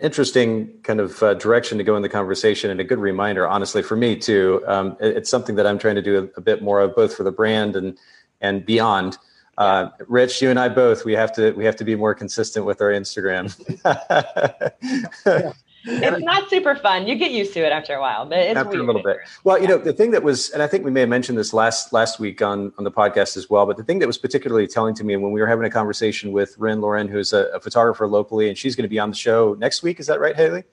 Speaker 2: interesting kind of uh, direction to go in the conversation and a good reminder honestly for me too. Um, it, it's something that i'm trying to do a, a, bit more of both for the brand and and beyond. Uh, rich you and i both we have to we have to be more consistent with our instagram.
Speaker 3: Yeah it's not super fun. You get used to it after a while, but it's
Speaker 2: after weird. a little bit. Well, you yeah. know, the thing that was, and I think we may have mentioned this last last week on on the podcast as well. But the thing that was particularly telling to me when we were having a conversation with Rin Lauren, who's a, a photographer locally, and she's going to be on the show next week. Is that right, Haley?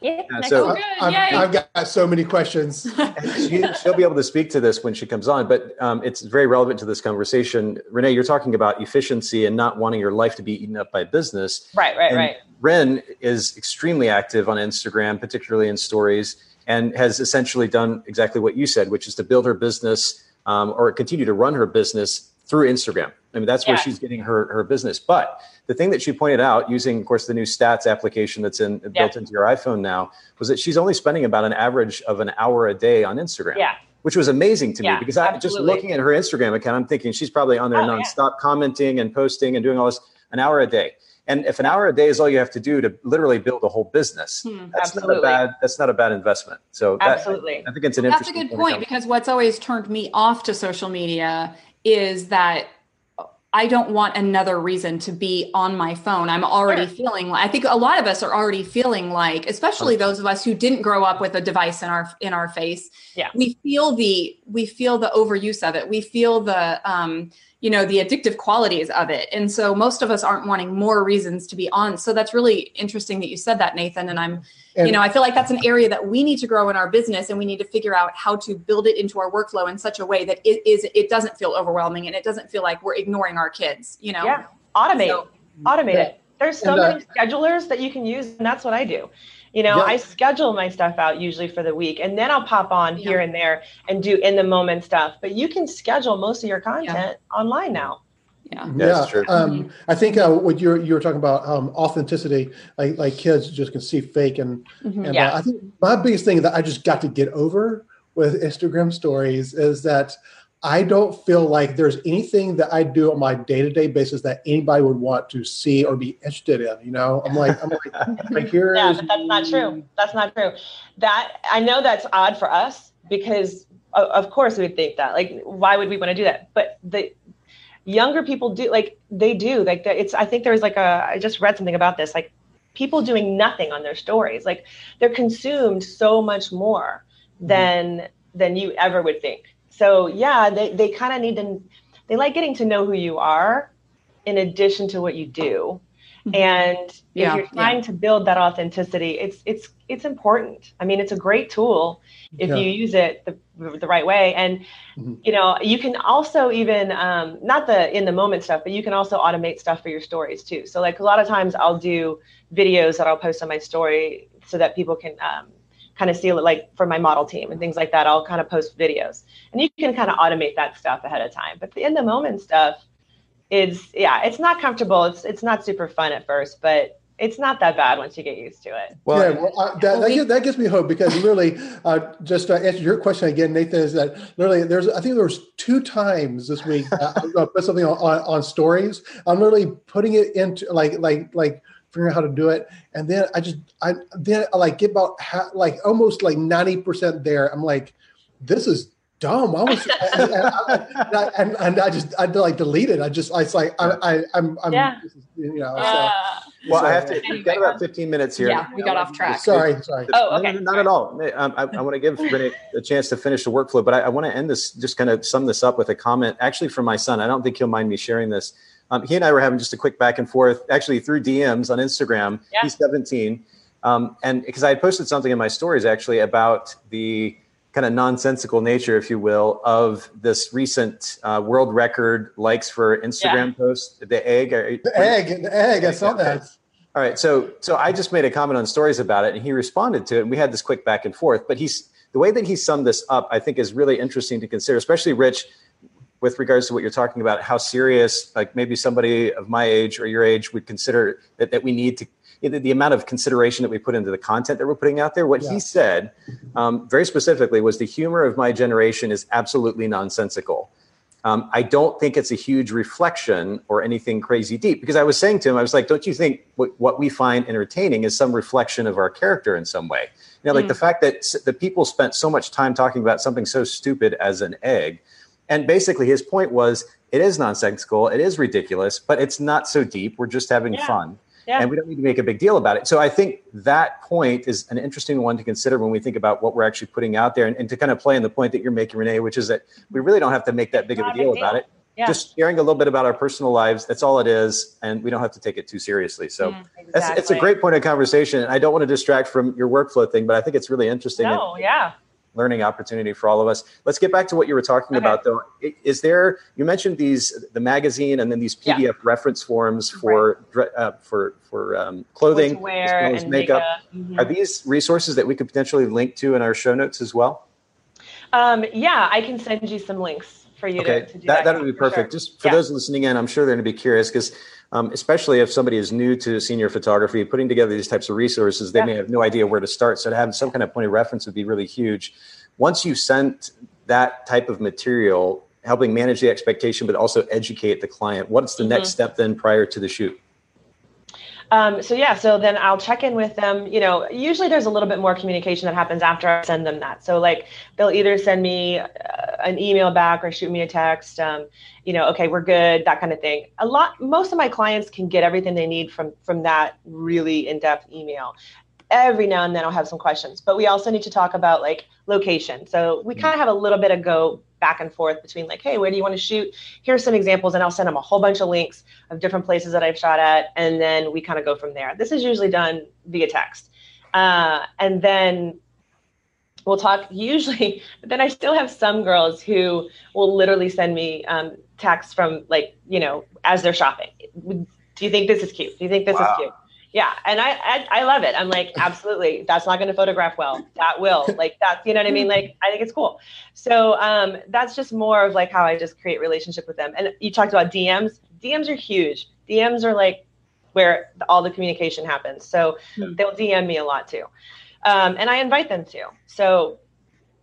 Speaker 6: Yeah, so
Speaker 4: I've, I've, got so many questions.
Speaker 2: she, will be able to speak to this when she comes on, but um, it's very relevant to this conversation. Renee, you're talking about efficiency and not wanting your life to be eaten up by business.
Speaker 3: Right, right, and right.
Speaker 2: Ren is extremely active on Instagram, particularly in stories, and has essentially done exactly what you said, which is to build her business um, or continue to run her business through Instagram. I mean, that's where she's getting her, her business. But the thing that she pointed out, using, of course, the new stats application that's in yeah. built into your iPhone now, was that she's only spending about an average of an hour a day on Instagram.
Speaker 3: Yeah.
Speaker 2: Which was amazing to yeah, me because I just looking at her Instagram account, I'm thinking she's probably on there oh, nonstop yeah. commenting and posting and doing all this an hour a day. And if an hour a day is all you have to do to literally build a whole business, hmm, that's absolutely. not a bad that's not a bad investment. So that,
Speaker 3: absolutely,
Speaker 2: I think it's an
Speaker 5: that's
Speaker 2: a
Speaker 5: good point because what's always turned me off to social media is that I don't want another reason to be on my phone. I'm already sure. feeling like I think a lot of us are already feeling like, especially those of us who didn't grow up with a device in our in our face.
Speaker 3: Yeah.
Speaker 5: We feel the we feel the overuse of it. We feel the um you know the addictive qualities of it. And so most of us aren't wanting more reasons to be on. So that's really interesting that you said that nathan. And i'm and, you know i feel like that's an area that we need to grow in our business and we need to figure out how to build it into our workflow in such a way that it is it doesn't feel overwhelming and it doesn't feel like we're ignoring our kids you know?
Speaker 3: Yeah. Automate. So, automate yeah. it there's so and, uh, many schedulers that you can use and that's what i do you know, yeah. I schedule my stuff out usually for the week and then I'll pop on yeah. here and there and do in the moment stuff. But you can schedule most of your content yeah. online now.
Speaker 5: Yeah,
Speaker 4: yeah. yeah. Um, I think uh, what you're you were talking about um, authenticity, like like kids just can see fake, and mm-hmm. and yeah. uh, I think my biggest thing that I just got to get over with Instagram stories is that I don't feel like there's anything that I do on my day to day basis that anybody would want to see or be interested in. You know, I'm like, I'm like, like here
Speaker 3: yeah, but that's not true. That's not true. That I know that's odd for us because of course we would think that. Like, why would we want to do that? But the younger people do like they do like it's. I think there's like a. I just read something about this. Like people doing nothing on their stories. Like they're consumed so much more mm-hmm. than than you ever would think so yeah, they, they kind of need to, they like getting to know who you are in addition to what you do. Mm-hmm. And if you're trying yeah. to build that authenticity, it's it's it's important. I mean, it's a great tool if yeah. you use it the, the right way. And mm-hmm. you know, you can also even um, not the in the moment stuff, but you can also automate stuff for your stories too. So like a lot of times, I'll do videos that I'll post on my story so that people can um, kind of see like for my model team and things like that. I'll kind of post videos and you can kind of automate that stuff ahead of time. But the in the moment stuff is yeah, it's not comfortable. It's it's not super fun at first, but it's not that bad once you get used to it.
Speaker 4: Well, yeah, well, uh, that, that, gives, that, gives, me hope because literally, uh, just to answer your question again, Nathan, is that literally there's, I think there was two times this week, uh, I'm going to put something on, on, on, stories. I'm literally putting it into like, like, like figuring out how to do it. And then I just, I, then I like get about ha- like almost like 90% there. I'm like, this is dumb. I was, and, and, I, and, and, I just, I like delete it. I just, I was like, I, I, I'm, I'm,
Speaker 3: yeah.
Speaker 4: you know, uh,
Speaker 2: so. Well, so, I have to. We've got about 15 minutes here.
Speaker 5: Yeah, we got off track.
Speaker 4: Sorry, sorry.
Speaker 3: Oh, okay.
Speaker 2: No, no, not at all. Um, I, I want to give Renee a chance to finish the workflow, but I, I, want to end this, just kind of sum this up with a comment, actually from my son. I don't think he'll mind me sharing this. Um, he and I were having just a quick back and forth, actually through DMs on Instagram. Yeah. He's 17. Um, and because I had posted something in my stories actually about the kind of nonsensical nature, if you will, of this recent uh, world record likes for Instagram yeah. post, the egg.
Speaker 4: The egg, the egg. I saw that.
Speaker 2: All right, so so I just made a comment on stories about it, and he responded to it, and we had this quick back and forth. But he's the way that he summed this up, I think, is really interesting to consider, especially Rich, with regards to what you're talking about, how serious, like maybe somebody of my age or your age would consider that, that we need to the amount of consideration that we put into the content that we're putting out there. What yeah. he said um, very specifically was the humor of my generation is absolutely nonsensical. Um, I don't think it's a huge reflection or anything crazy deep because I was saying to him, I was like, don't you think what, what we find entertaining is some reflection of our character in some way? You know, like mm. the fact that the people spent so much time talking about something so stupid as an egg. And basically, his point was it is nonsensical, it is ridiculous, but it's not so deep. We're just having yeah. fun. Yeah. And we don't need to make a big deal about it. So I think that point is an interesting one to consider when we think about what we're actually putting out there and, and to kind of play in the point that you're making, Renee, which is that we really don't have to make that big of a deal, about it. Yeah. Just sharing a little bit about our personal lives. That's all it is. And we don't have to take it too seriously. So mm, exactly. it's a great point of conversation. I don't want to distract from your workflow thing, but I think it's really interesting.
Speaker 3: No, yeah
Speaker 2: learning opportunity for all of us. Let's get back to what you were talking okay. about, though. Is there? You mentioned these the magazine and then these PDF yeah. reference forms for right. uh, for for um, clothing
Speaker 3: as well as makeup. makeup.
Speaker 2: Mm-hmm. Are these resources that we could potentially link to in our show notes as well?
Speaker 3: Um, yeah, I can send you some links for you
Speaker 2: okay.
Speaker 3: to, to do
Speaker 2: that.
Speaker 3: That
Speaker 2: would be perfect. Sure. Just for yeah. those listening in, I'm sure they're going to be curious because um, especially if somebody is new to senior photography, putting together these types of resources, they yeah. may have no idea where to start. So to have some kind of point of reference would be really huge. Once you sent that type of material, helping manage the expectation, but also educate the client, what's the mm-hmm. next step then prior to the shoot?
Speaker 3: Um, so yeah, so then I'll check in with them. You know, usually there's a little bit more communication that happens after I send them that. So like they'll either send me uh, an email back or shoot me a text. Um, you know, okay, we're good, that kind of thing. A lot, most of my clients can get everything they need from from that really in-depth email. Every now and then I'll have some questions, but we also need to talk about like location. So we mm. kind of have a little bit of go back and forth between like, hey, where do you want to shoot? Here's some examples, and I'll send them a whole bunch of links of different places that I've shot at, and then we kind of go from there. This is usually done via text, uh, and then we'll talk. Usually, but then I still have some girls who will literally send me um, texts from like you know as they're shopping. Do you think this is cute? Do you think this wow. is cute? Yeah, and I, I, I love it. I'm like, absolutely, that's not going to photograph well. That will, like that's you know what I mean. Like I think it's cool. So um, that's just more of like how I just create relationship with them. And you talked about DMs. DMs are huge. DMs are like where all the communication happens. So hmm. they'll DM me a lot too, um, and I invite them to. So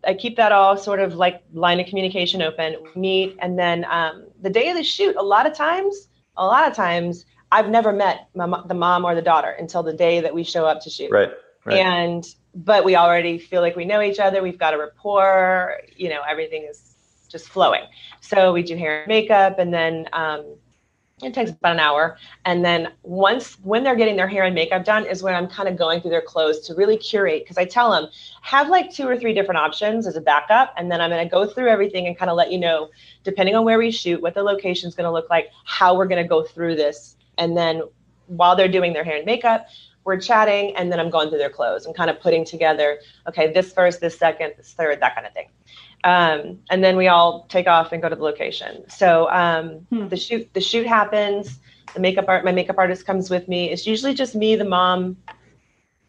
Speaker 3: I keep that all sort of like line of communication open. Meet, and then um, the day of the shoot. A lot of times, a lot of times I've never met my, the mom or the daughter until the day that we show up to shoot.
Speaker 2: Right. right.
Speaker 3: And but we already feel like we know each other. We've got a rapport. You know, everything is just flowing. So we do hair and makeup, and then um, it takes about an hour. And then once when they're getting their hair and makeup done is when I'm kind of going through their clothes to really curate because I tell them have like two or three different options as a backup, and then I'm going to go through everything and kind of let you know, depending on where we shoot, what the location is going to look like, how we're going to go through this and then while they're doing their hair and makeup, we're chatting and then I'm going through their clothes and kind of putting together, okay, this first, this second, this third, that kind of thing. Um, and then we all take off and go to the location. So um, hmm. the shoot the shoot happens. The makeup art my makeup artist comes with me. It's usually just me, the mom,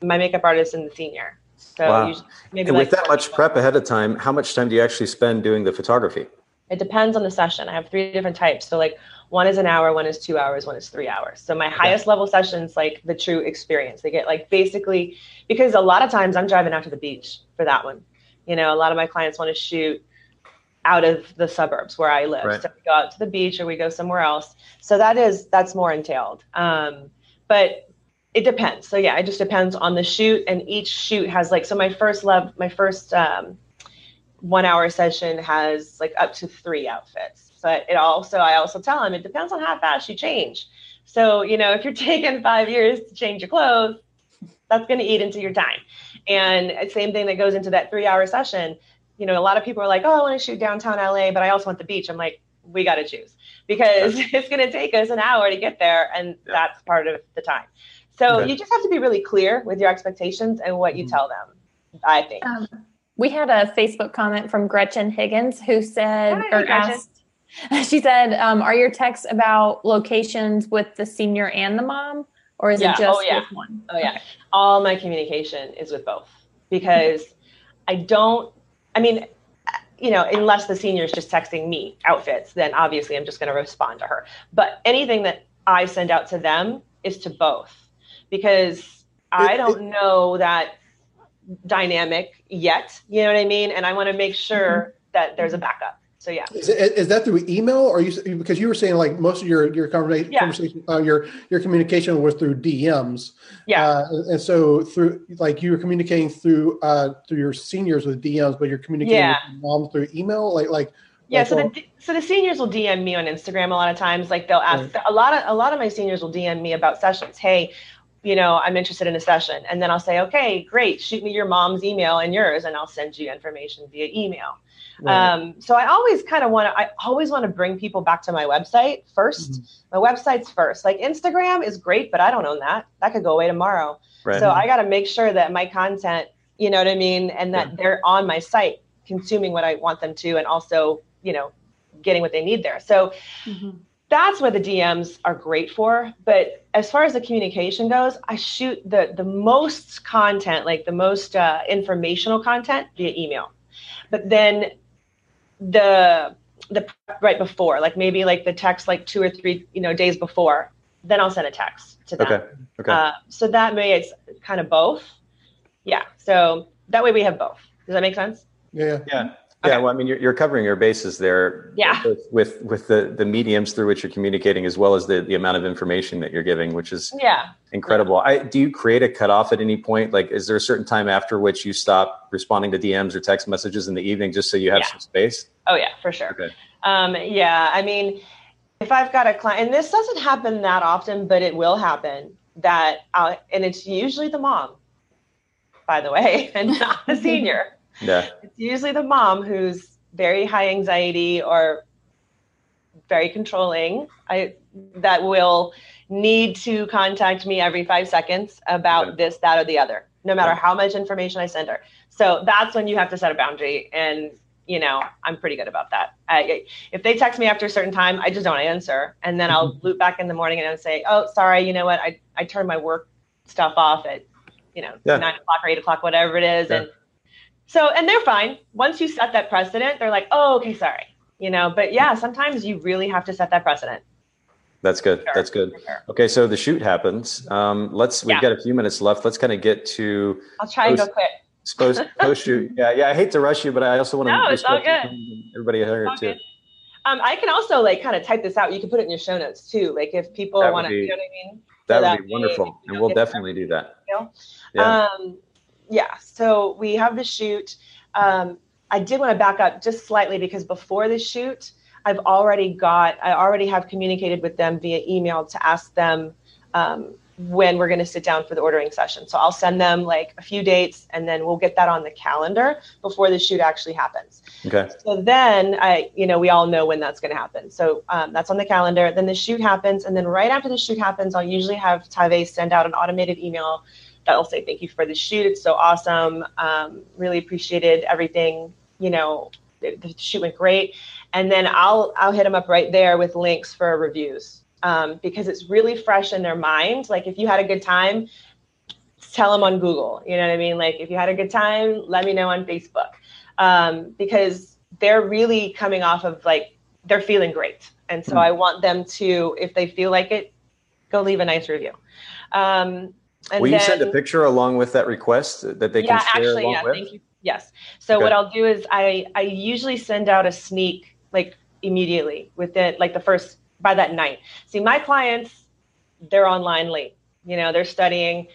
Speaker 3: my makeup artist, and the senior. So
Speaker 2: wow. maybe and like with that much prep ahead of time, how much time do you actually spend doing the photography?
Speaker 3: It depends on the session. I have three different types. So like One is an hour, one is two hours, one is three hours. So my okay. highest level sessions, like the true experience, they get like basically because a lot of times I'm driving out to the beach for that one. You know, a lot of my clients want to shoot out of the suburbs where I live. Right. So we go out to the beach or we go somewhere else. So that is that's more entailed. Um, but it depends. So yeah, it just depends on the shoot, and each shoot has like so. My first love, my first um, one hour session has like up to three outfits but it also I also tell them it depends on how fast you change. So you know if you're taking five years to change your clothes, that's going to eat into your time. And same thing that goes into that three hour session. You know, a lot of people are like, oh, I want to shoot downtown LA, but I also want the beach. I'm like, we got to choose because it's going to take us an hour to get there, and yeah. that's part of the time. So okay. you just have to be really clear with your expectations and what you mm-hmm. tell them. I think. Um,
Speaker 6: we had a Facebook comment from Gretchen Higgins who said Hi, or Gretchen. asked She said, um, "Are your texts about locations with the senior and the mom, or is yeah. it just oh,
Speaker 3: yeah.
Speaker 6: with one?"
Speaker 3: Oh yeah, all my communication is with both because I don't. I mean, you know, unless the senior is just texting me outfits, then obviously I'm just going to respond to her. But anything that I send out to them is to both because I don't know that dynamic yet. You know what I mean? And I want to make sure mm-hmm. that there's a backup. So yeah. Is,
Speaker 4: it, is that through email or you because you were saying like most of your your conversation, yeah. conversation uh, your your communication was through DMs.
Speaker 3: Yeah. Uh,
Speaker 4: and so through like you were communicating through uh through your seniors with DMs, but you're communicating yeah. with mom through email, like like.
Speaker 3: Yeah, like, so the so the seniors will DM me on Instagram a lot of times. Like they'll ask right. a lot of a lot of my seniors will DM me about sessions. Hey, you know, I'm interested in a session. And then I'll say, okay, great, shoot me your mom's email and yours, and I'll send you information via email. Right. Um, so I always kind of want to, I always want to bring people back to my website 1st mm-hmm. My website's first. Like Instagram is great, but I don't own that. That could go away tomorrow. Right. So I got to make sure that my content, you know what I mean, and that yeah. they're on my site consuming what I want them to, and also, you know, getting what they need there. So. Mm-hmm that's what the DMs are great for. But as far as the communication goes, I shoot the the most content, like the most uh, informational content, via email. But then the the right before, like maybe like the text like two or three you know days before, then I'll send a text to them.
Speaker 2: Okay. Okay. Uh,
Speaker 3: so that way it's kind of both. Yeah. So that way we have both. Does that make sense?
Speaker 4: Yeah.
Speaker 2: Yeah. Okay. Yeah, well, I mean, you're, you're covering your bases there.
Speaker 3: Yeah.
Speaker 2: With with the the mediums through which you're communicating, as well as the the amount of information that you're giving, which is
Speaker 3: yeah
Speaker 2: incredible. I do you create a cutoff at any point? Like, is there a certain time after which you stop responding to DMs or text messages in the evening, just so you have yeah. some space?
Speaker 3: Oh yeah, for sure. Okay. Um, yeah, I mean, if I've got a client, and this doesn't happen that often, but it will happen. That I'll, and it's usually the mom, by the way, and not the senior.
Speaker 2: Yeah.
Speaker 3: It's usually the mom who's very high anxiety or very controlling. I that will need to contact me every five seconds about okay. this, that, or the other, no matter how much information I send her. So that's when you have to set a boundary. And, you know, I'm pretty good about that. I, if they text me after a certain time, I just don't answer. And then I'll mm-hmm. loop back in the morning and I'll say, oh, sorry, you know what? I, I turned my work stuff off at, you know, yeah. nine o'clock or eight o'clock, whatever it is. Yeah. And so, and they're fine. Once you set that precedent, they're like, oh, okay, sorry. You know, but yeah, sometimes you really have to set that precedent.
Speaker 2: That's good. Sure. That's good. Sure. Okay, so the shoot happens. Um, let's. We've yeah. got a few minutes left. Let's kind of get to.
Speaker 3: I'll try post, and go quick.
Speaker 2: Post post shoot. Yeah, yeah. I hate to rush you, but I also want to.
Speaker 3: No, it's all good.
Speaker 2: Everybody here too.
Speaker 3: Um, I can also like kind of type this out. You can put it in your show notes too. Like if people want to, you know what I mean.
Speaker 2: That so would be wonderful, and we'll definitely do that.
Speaker 3: Yeah. Um, yeah. So we have the shoot. Um, I did want to back up just slightly because before the shoot, I've already got, I already have communicated with them via email to ask them um, when we're going to sit down for the ordering session. So I'll send them like a few dates and then we'll get that on the calendar before the shoot actually happens.
Speaker 2: Okay.
Speaker 3: So then I, you know, we all know when that's going to happen. So um, that's on the calendar. Then the shoot happens. And then right after the shoot happens, I'll usually have Tave send out an automated email that'll say thank you for the shoot. It's so awesome. Um, really appreciated everything. You know, the, the, shoot went great. And then I'll I'll hit them up right there with links for reviews um, because it's really fresh in their mind. Like if you had a good time, tell them on Google. You know what I mean? Like if you had a good time, let me know on Facebook um, because they're really coming off of like they're feeling great. And so mm. I want them to, if they feel like it, go leave a nice review. Um,
Speaker 2: and Will then, you send a picture along with that request that they can yeah, share actually, along yeah, with? Thank you.
Speaker 3: Yes. So okay. what I'll do is I I usually send out a sneak like immediately within like the first by that night. See, my clients, they're online late. You know, they're studying,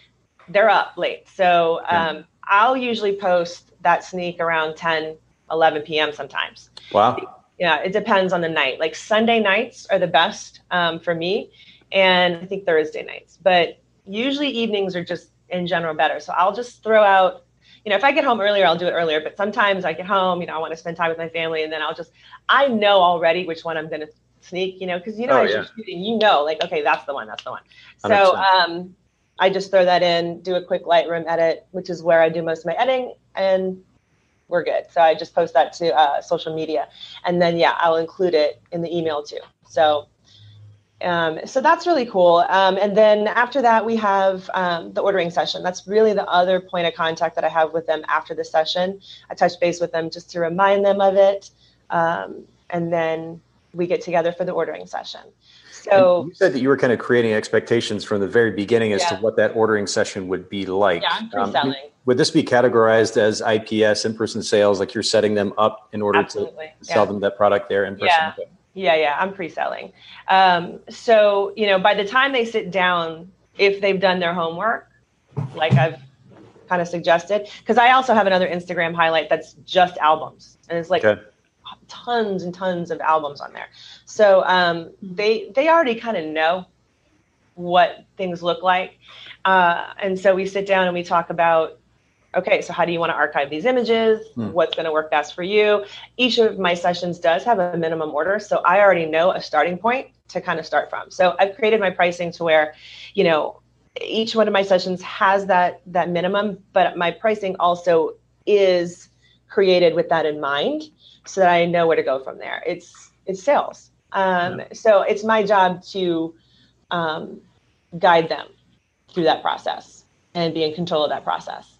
Speaker 3: they're up late. So um, I'll usually post that sneak around 10, 11 p.m. sometimes.
Speaker 2: Wow.
Speaker 3: Yeah, it depends on the night. Like Sunday nights are the best um, for me, and I think Thursday nights. But usually evenings are just in general better. So I'll just throw out you know, if I get home earlier, I'll do it earlier. But sometimes I get home, you know, I want to spend time with my family, and then I'll just, I know already which one I'm going to sneak, you know, because you know, oh, as yeah. you're shooting, you know, like, okay, that's the one, that's the one. So um, I just throw that in, do a quick Lightroom edit, which is where I do most of my editing, and we're good. So I just post that to uh, social media, and then yeah, I'll include it in the email too. So um, so that's really cool. Um, and then after that, we have um, the ordering session. That's really the other point of contact that I have with them after the session. I touch base with them just to remind them of it. Um, and then we get together for the ordering session. So
Speaker 2: and you said that you were kind of creating expectations from the very beginning as yeah. to what that ordering session would be like.
Speaker 3: Yeah, um, pre-selling.
Speaker 2: would this be categorized as IPS in-person sales, like you're setting them up in order Absolutely. to sell yeah. them that product there in person?
Speaker 3: Yeah. Okay. Yeah, yeah, I'm pre-selling. Um, so you know, by the time they sit down, if they've done their homework, like I've kind of suggested, because I also have another Instagram highlight that's just albums, and it's like okay. tons and tons of albums on there. So um, they they already kind of know what things look like, uh, and so we sit down and we talk about okay, so how do you want to archive these images? Hmm. What's going to work best for you? Each of my sessions does have a minimum order. So I already know a starting point to kind of start from. So I've created my pricing to where, you know, each one of my sessions has that that minimum, but my pricing also is created with that in mind so that I know where to go from there. It's it's sales. Um, so it's my job to um, guide them through that process and be in control of that process.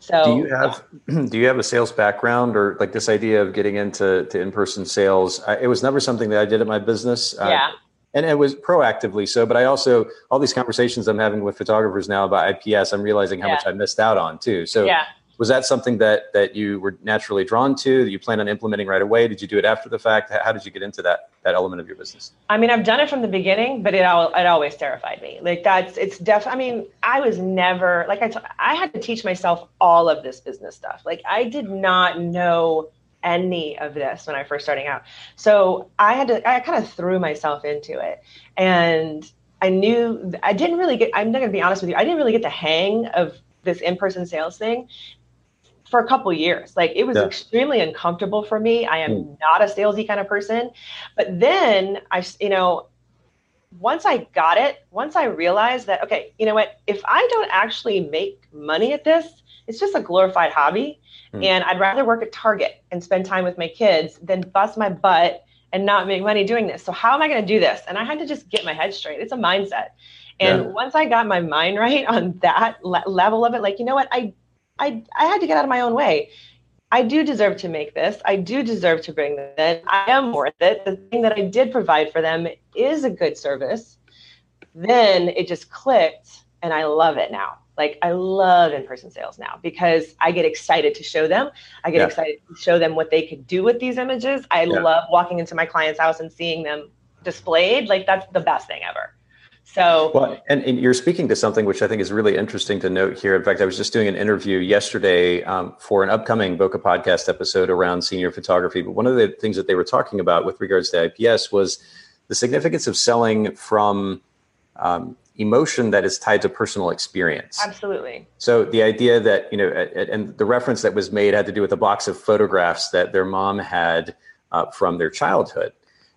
Speaker 3: So
Speaker 2: do you have yeah. do you have a sales background or like this idea of getting into to in-person sales? I, it was never something that I did at my business.
Speaker 3: Yeah.
Speaker 2: Uh, and it was proactively so, but I also all these conversations I'm having with photographers now about IPS, I'm realizing how yeah. much I missed out on too. So yeah was that something that that you were naturally drawn to that you plan on implementing right away? Did you do it after the fact? How did you get into that that element of your business?
Speaker 3: I mean i've done it from the beginning but it all it always terrified me. Like that's it's def i mean i was never like I, t- I had to teach myself all of this business stuff. Like i did not know any of this when i first starting out. So i had to i kind of threw myself into it. And i knew i didn't really get i'm not going to be honest with you i didn't really get the hang of this in-person sales thing for a couple years. Like it was yeah. extremely uncomfortable for me. I am mm. not a salesy kind of person. But then I, you know, once I got it, once I realized that, okay, you know what, if I don't actually make money at this, it's just a glorified hobby. Mm. And I'd rather work at Target and spend time with my kids than bust my butt and not make money doing this. So how am I going to do this? And I had to just get my head straight. It's a mindset. And yeah. once I got my mind right on that le- level of it, like, you know what, I I I had to get out of my own way. I do deserve to make this. I do deserve to bring this in. I am worth it. The thing that I did provide for them is a good service. Then it just clicked and I love it now. Like I love in-person sales now because I get excited to show them. I get yeah. excited to show them what they could do with these images. I yeah. love walking into my client's house and seeing them displayed. Like that's the best thing ever. So,
Speaker 2: well, and, and, you're speaking to something which I think is really interesting to note here. In fact, I was just doing an interview yesterday um, for an upcoming Bokeh podcast episode around senior photography. But one of the things that they were talking about with regards to IPS was the significance of selling from um, emotion that is tied to personal experience.
Speaker 3: Absolutely.
Speaker 2: So the idea that you know, and the reference that was made had to do with a box of photographs that their mom had uh, from their childhood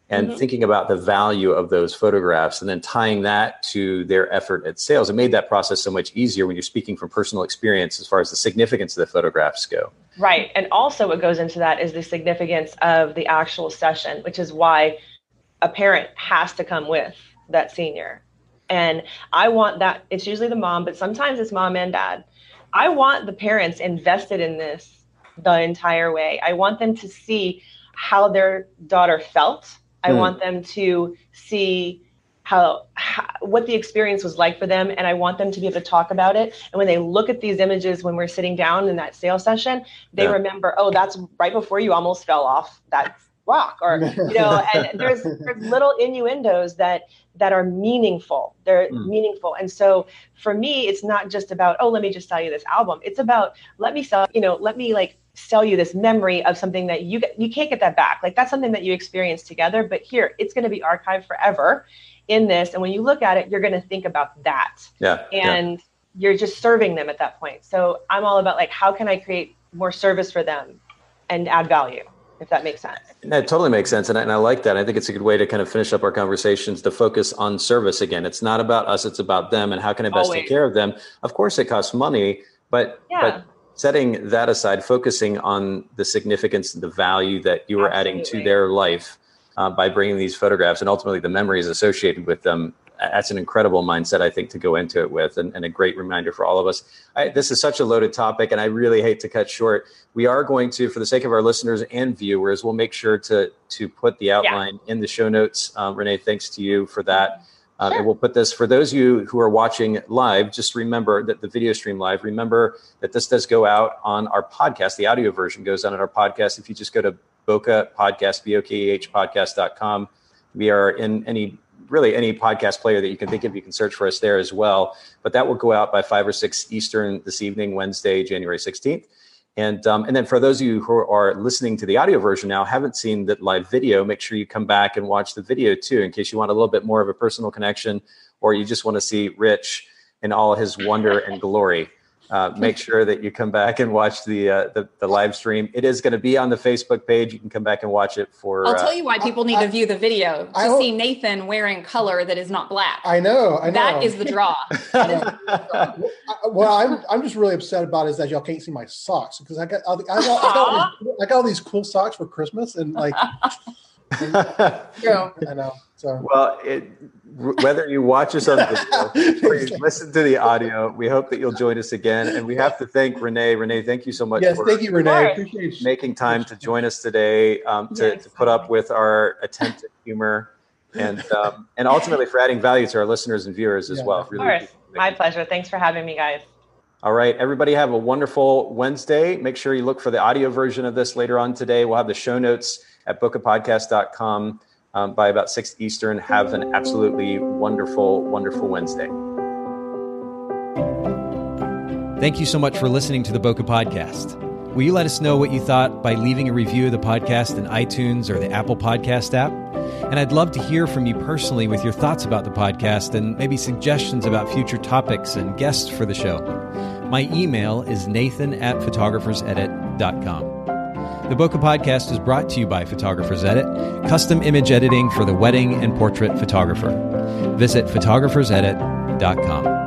Speaker 2: and mm-hmm. thinking about the value of those photographs and then tying that to their effort at sales. It made that process so much easier when you're speaking from personal experience as far as the significance of the photographs go.
Speaker 3: Right. And also, what goes into that is the significance of the actual session, which is why a parent has to come with that senior. And I want that, it's usually the mom, but sometimes it's mom and dad. I want the parents invested in this the entire way. I want them to see how their daughter felt I mm. want them to see how, how, what the experience was like for them and i want them to be able to talk about it and when they look at these images when we're sitting down in that sales session they yeah. remember oh that's right before you almost fell off that rock or you know and there's there's little innuendos that that are meaningful they're mm. meaningful and so for me it's not just about oh let me just sell you this album it's about let me sell you know let me like sell you this memory of something that you you can't get that back. Like that's something that you experience together, but here it's going to be archived forever in this. And when you look at it, you're going to think about that.
Speaker 2: Yeah.
Speaker 3: And
Speaker 2: yeah.
Speaker 3: you're just serving them at that point. So I'm all about like how can I create more service for them and add value if that makes sense.
Speaker 2: That totally makes sense. And I, and I like that. I think it's a good way to kind of finish up our conversations to focus on service again. It's not about us, it's about them and how can I best Always. take care of them. Of course, it costs money, but, yeah. but setting that aside, focusing on the significance, and the value that you are adding to their life uh, by bringing these photographs and ultimately the memories associated with them. That's an incredible mindset, I think, to go into it with, and, and a great reminder for all of us. I, this is such a loaded topic, and I really hate to cut short. We are going to, for the sake of our listeners and viewers, we'll make sure to to put the outline yeah. in the show notes. Um, Renee, thanks to you for that. Um, sure. And we'll put this for those of you who are watching live. Just remember that the video stream live. Remember that this does go out on our podcast. The audio version goes out on our podcast. If you just go to Bokeh Podcast, B O K E H podcast.com, we are in any really any podcast player that you can think of. You can search for us there as well. But that will go out by five or six Eastern this evening, Wednesday, January 16th. And um, and then for those of you who are listening to the audio version now, haven't seen that live video, make sure you come back and watch the video too, in case you want a little bit more of a personal connection, or you just want to see Rich in all his wonder and glory uh, make sure that you come back and watch the, uh, the, the live stream. It is going to be on the Facebook page. You can come back and watch it for.
Speaker 5: I'll tell uh, you why people need I, to view the video to I, see Nathan wearing color that is not black.
Speaker 4: I know. I know.
Speaker 5: That is the draw.
Speaker 4: well, I'm I'm just really upset about is that y'all can't see my socks because I got I got, I got, I got all these cool socks for Christmas and like.
Speaker 5: True.
Speaker 4: I know. So
Speaker 2: well, it, whether you watch us on the video or you listen to the audio, we hope that you'll join us again. And we have to thank Renee. Renee, thank you so much.
Speaker 4: Yes, thank you, Renee. Appreciate
Speaker 2: making time to join us today um, to, yes. to put up with our attempt at humor and um, and ultimately for adding value to our listeners and viewers as yeah. well.
Speaker 3: Really of course, my pleasure. Thanks for having me, guys.
Speaker 2: All right, everybody have a wonderful Wednesday. Make sure you look for the audio version of this later on today. We'll have the show notes at bokehpodcast.com um, by about 6 Eastern. Have an absolutely wonderful, wonderful Wednesday.
Speaker 1: Thank you so much for listening to the Bokeh Podcast. Will you let us know what you thought by leaving a review of the podcast in iTunes or the Apple Podcast app? And I'd love to hear from you personally with your thoughts about the podcast and maybe suggestions about future topics and guests for the show. My email is nathan at photographersedit.com. The Bokeh Podcast is brought to you by Photographers Edit, custom image editing for the wedding and portrait photographer. Visit photographersedit.com.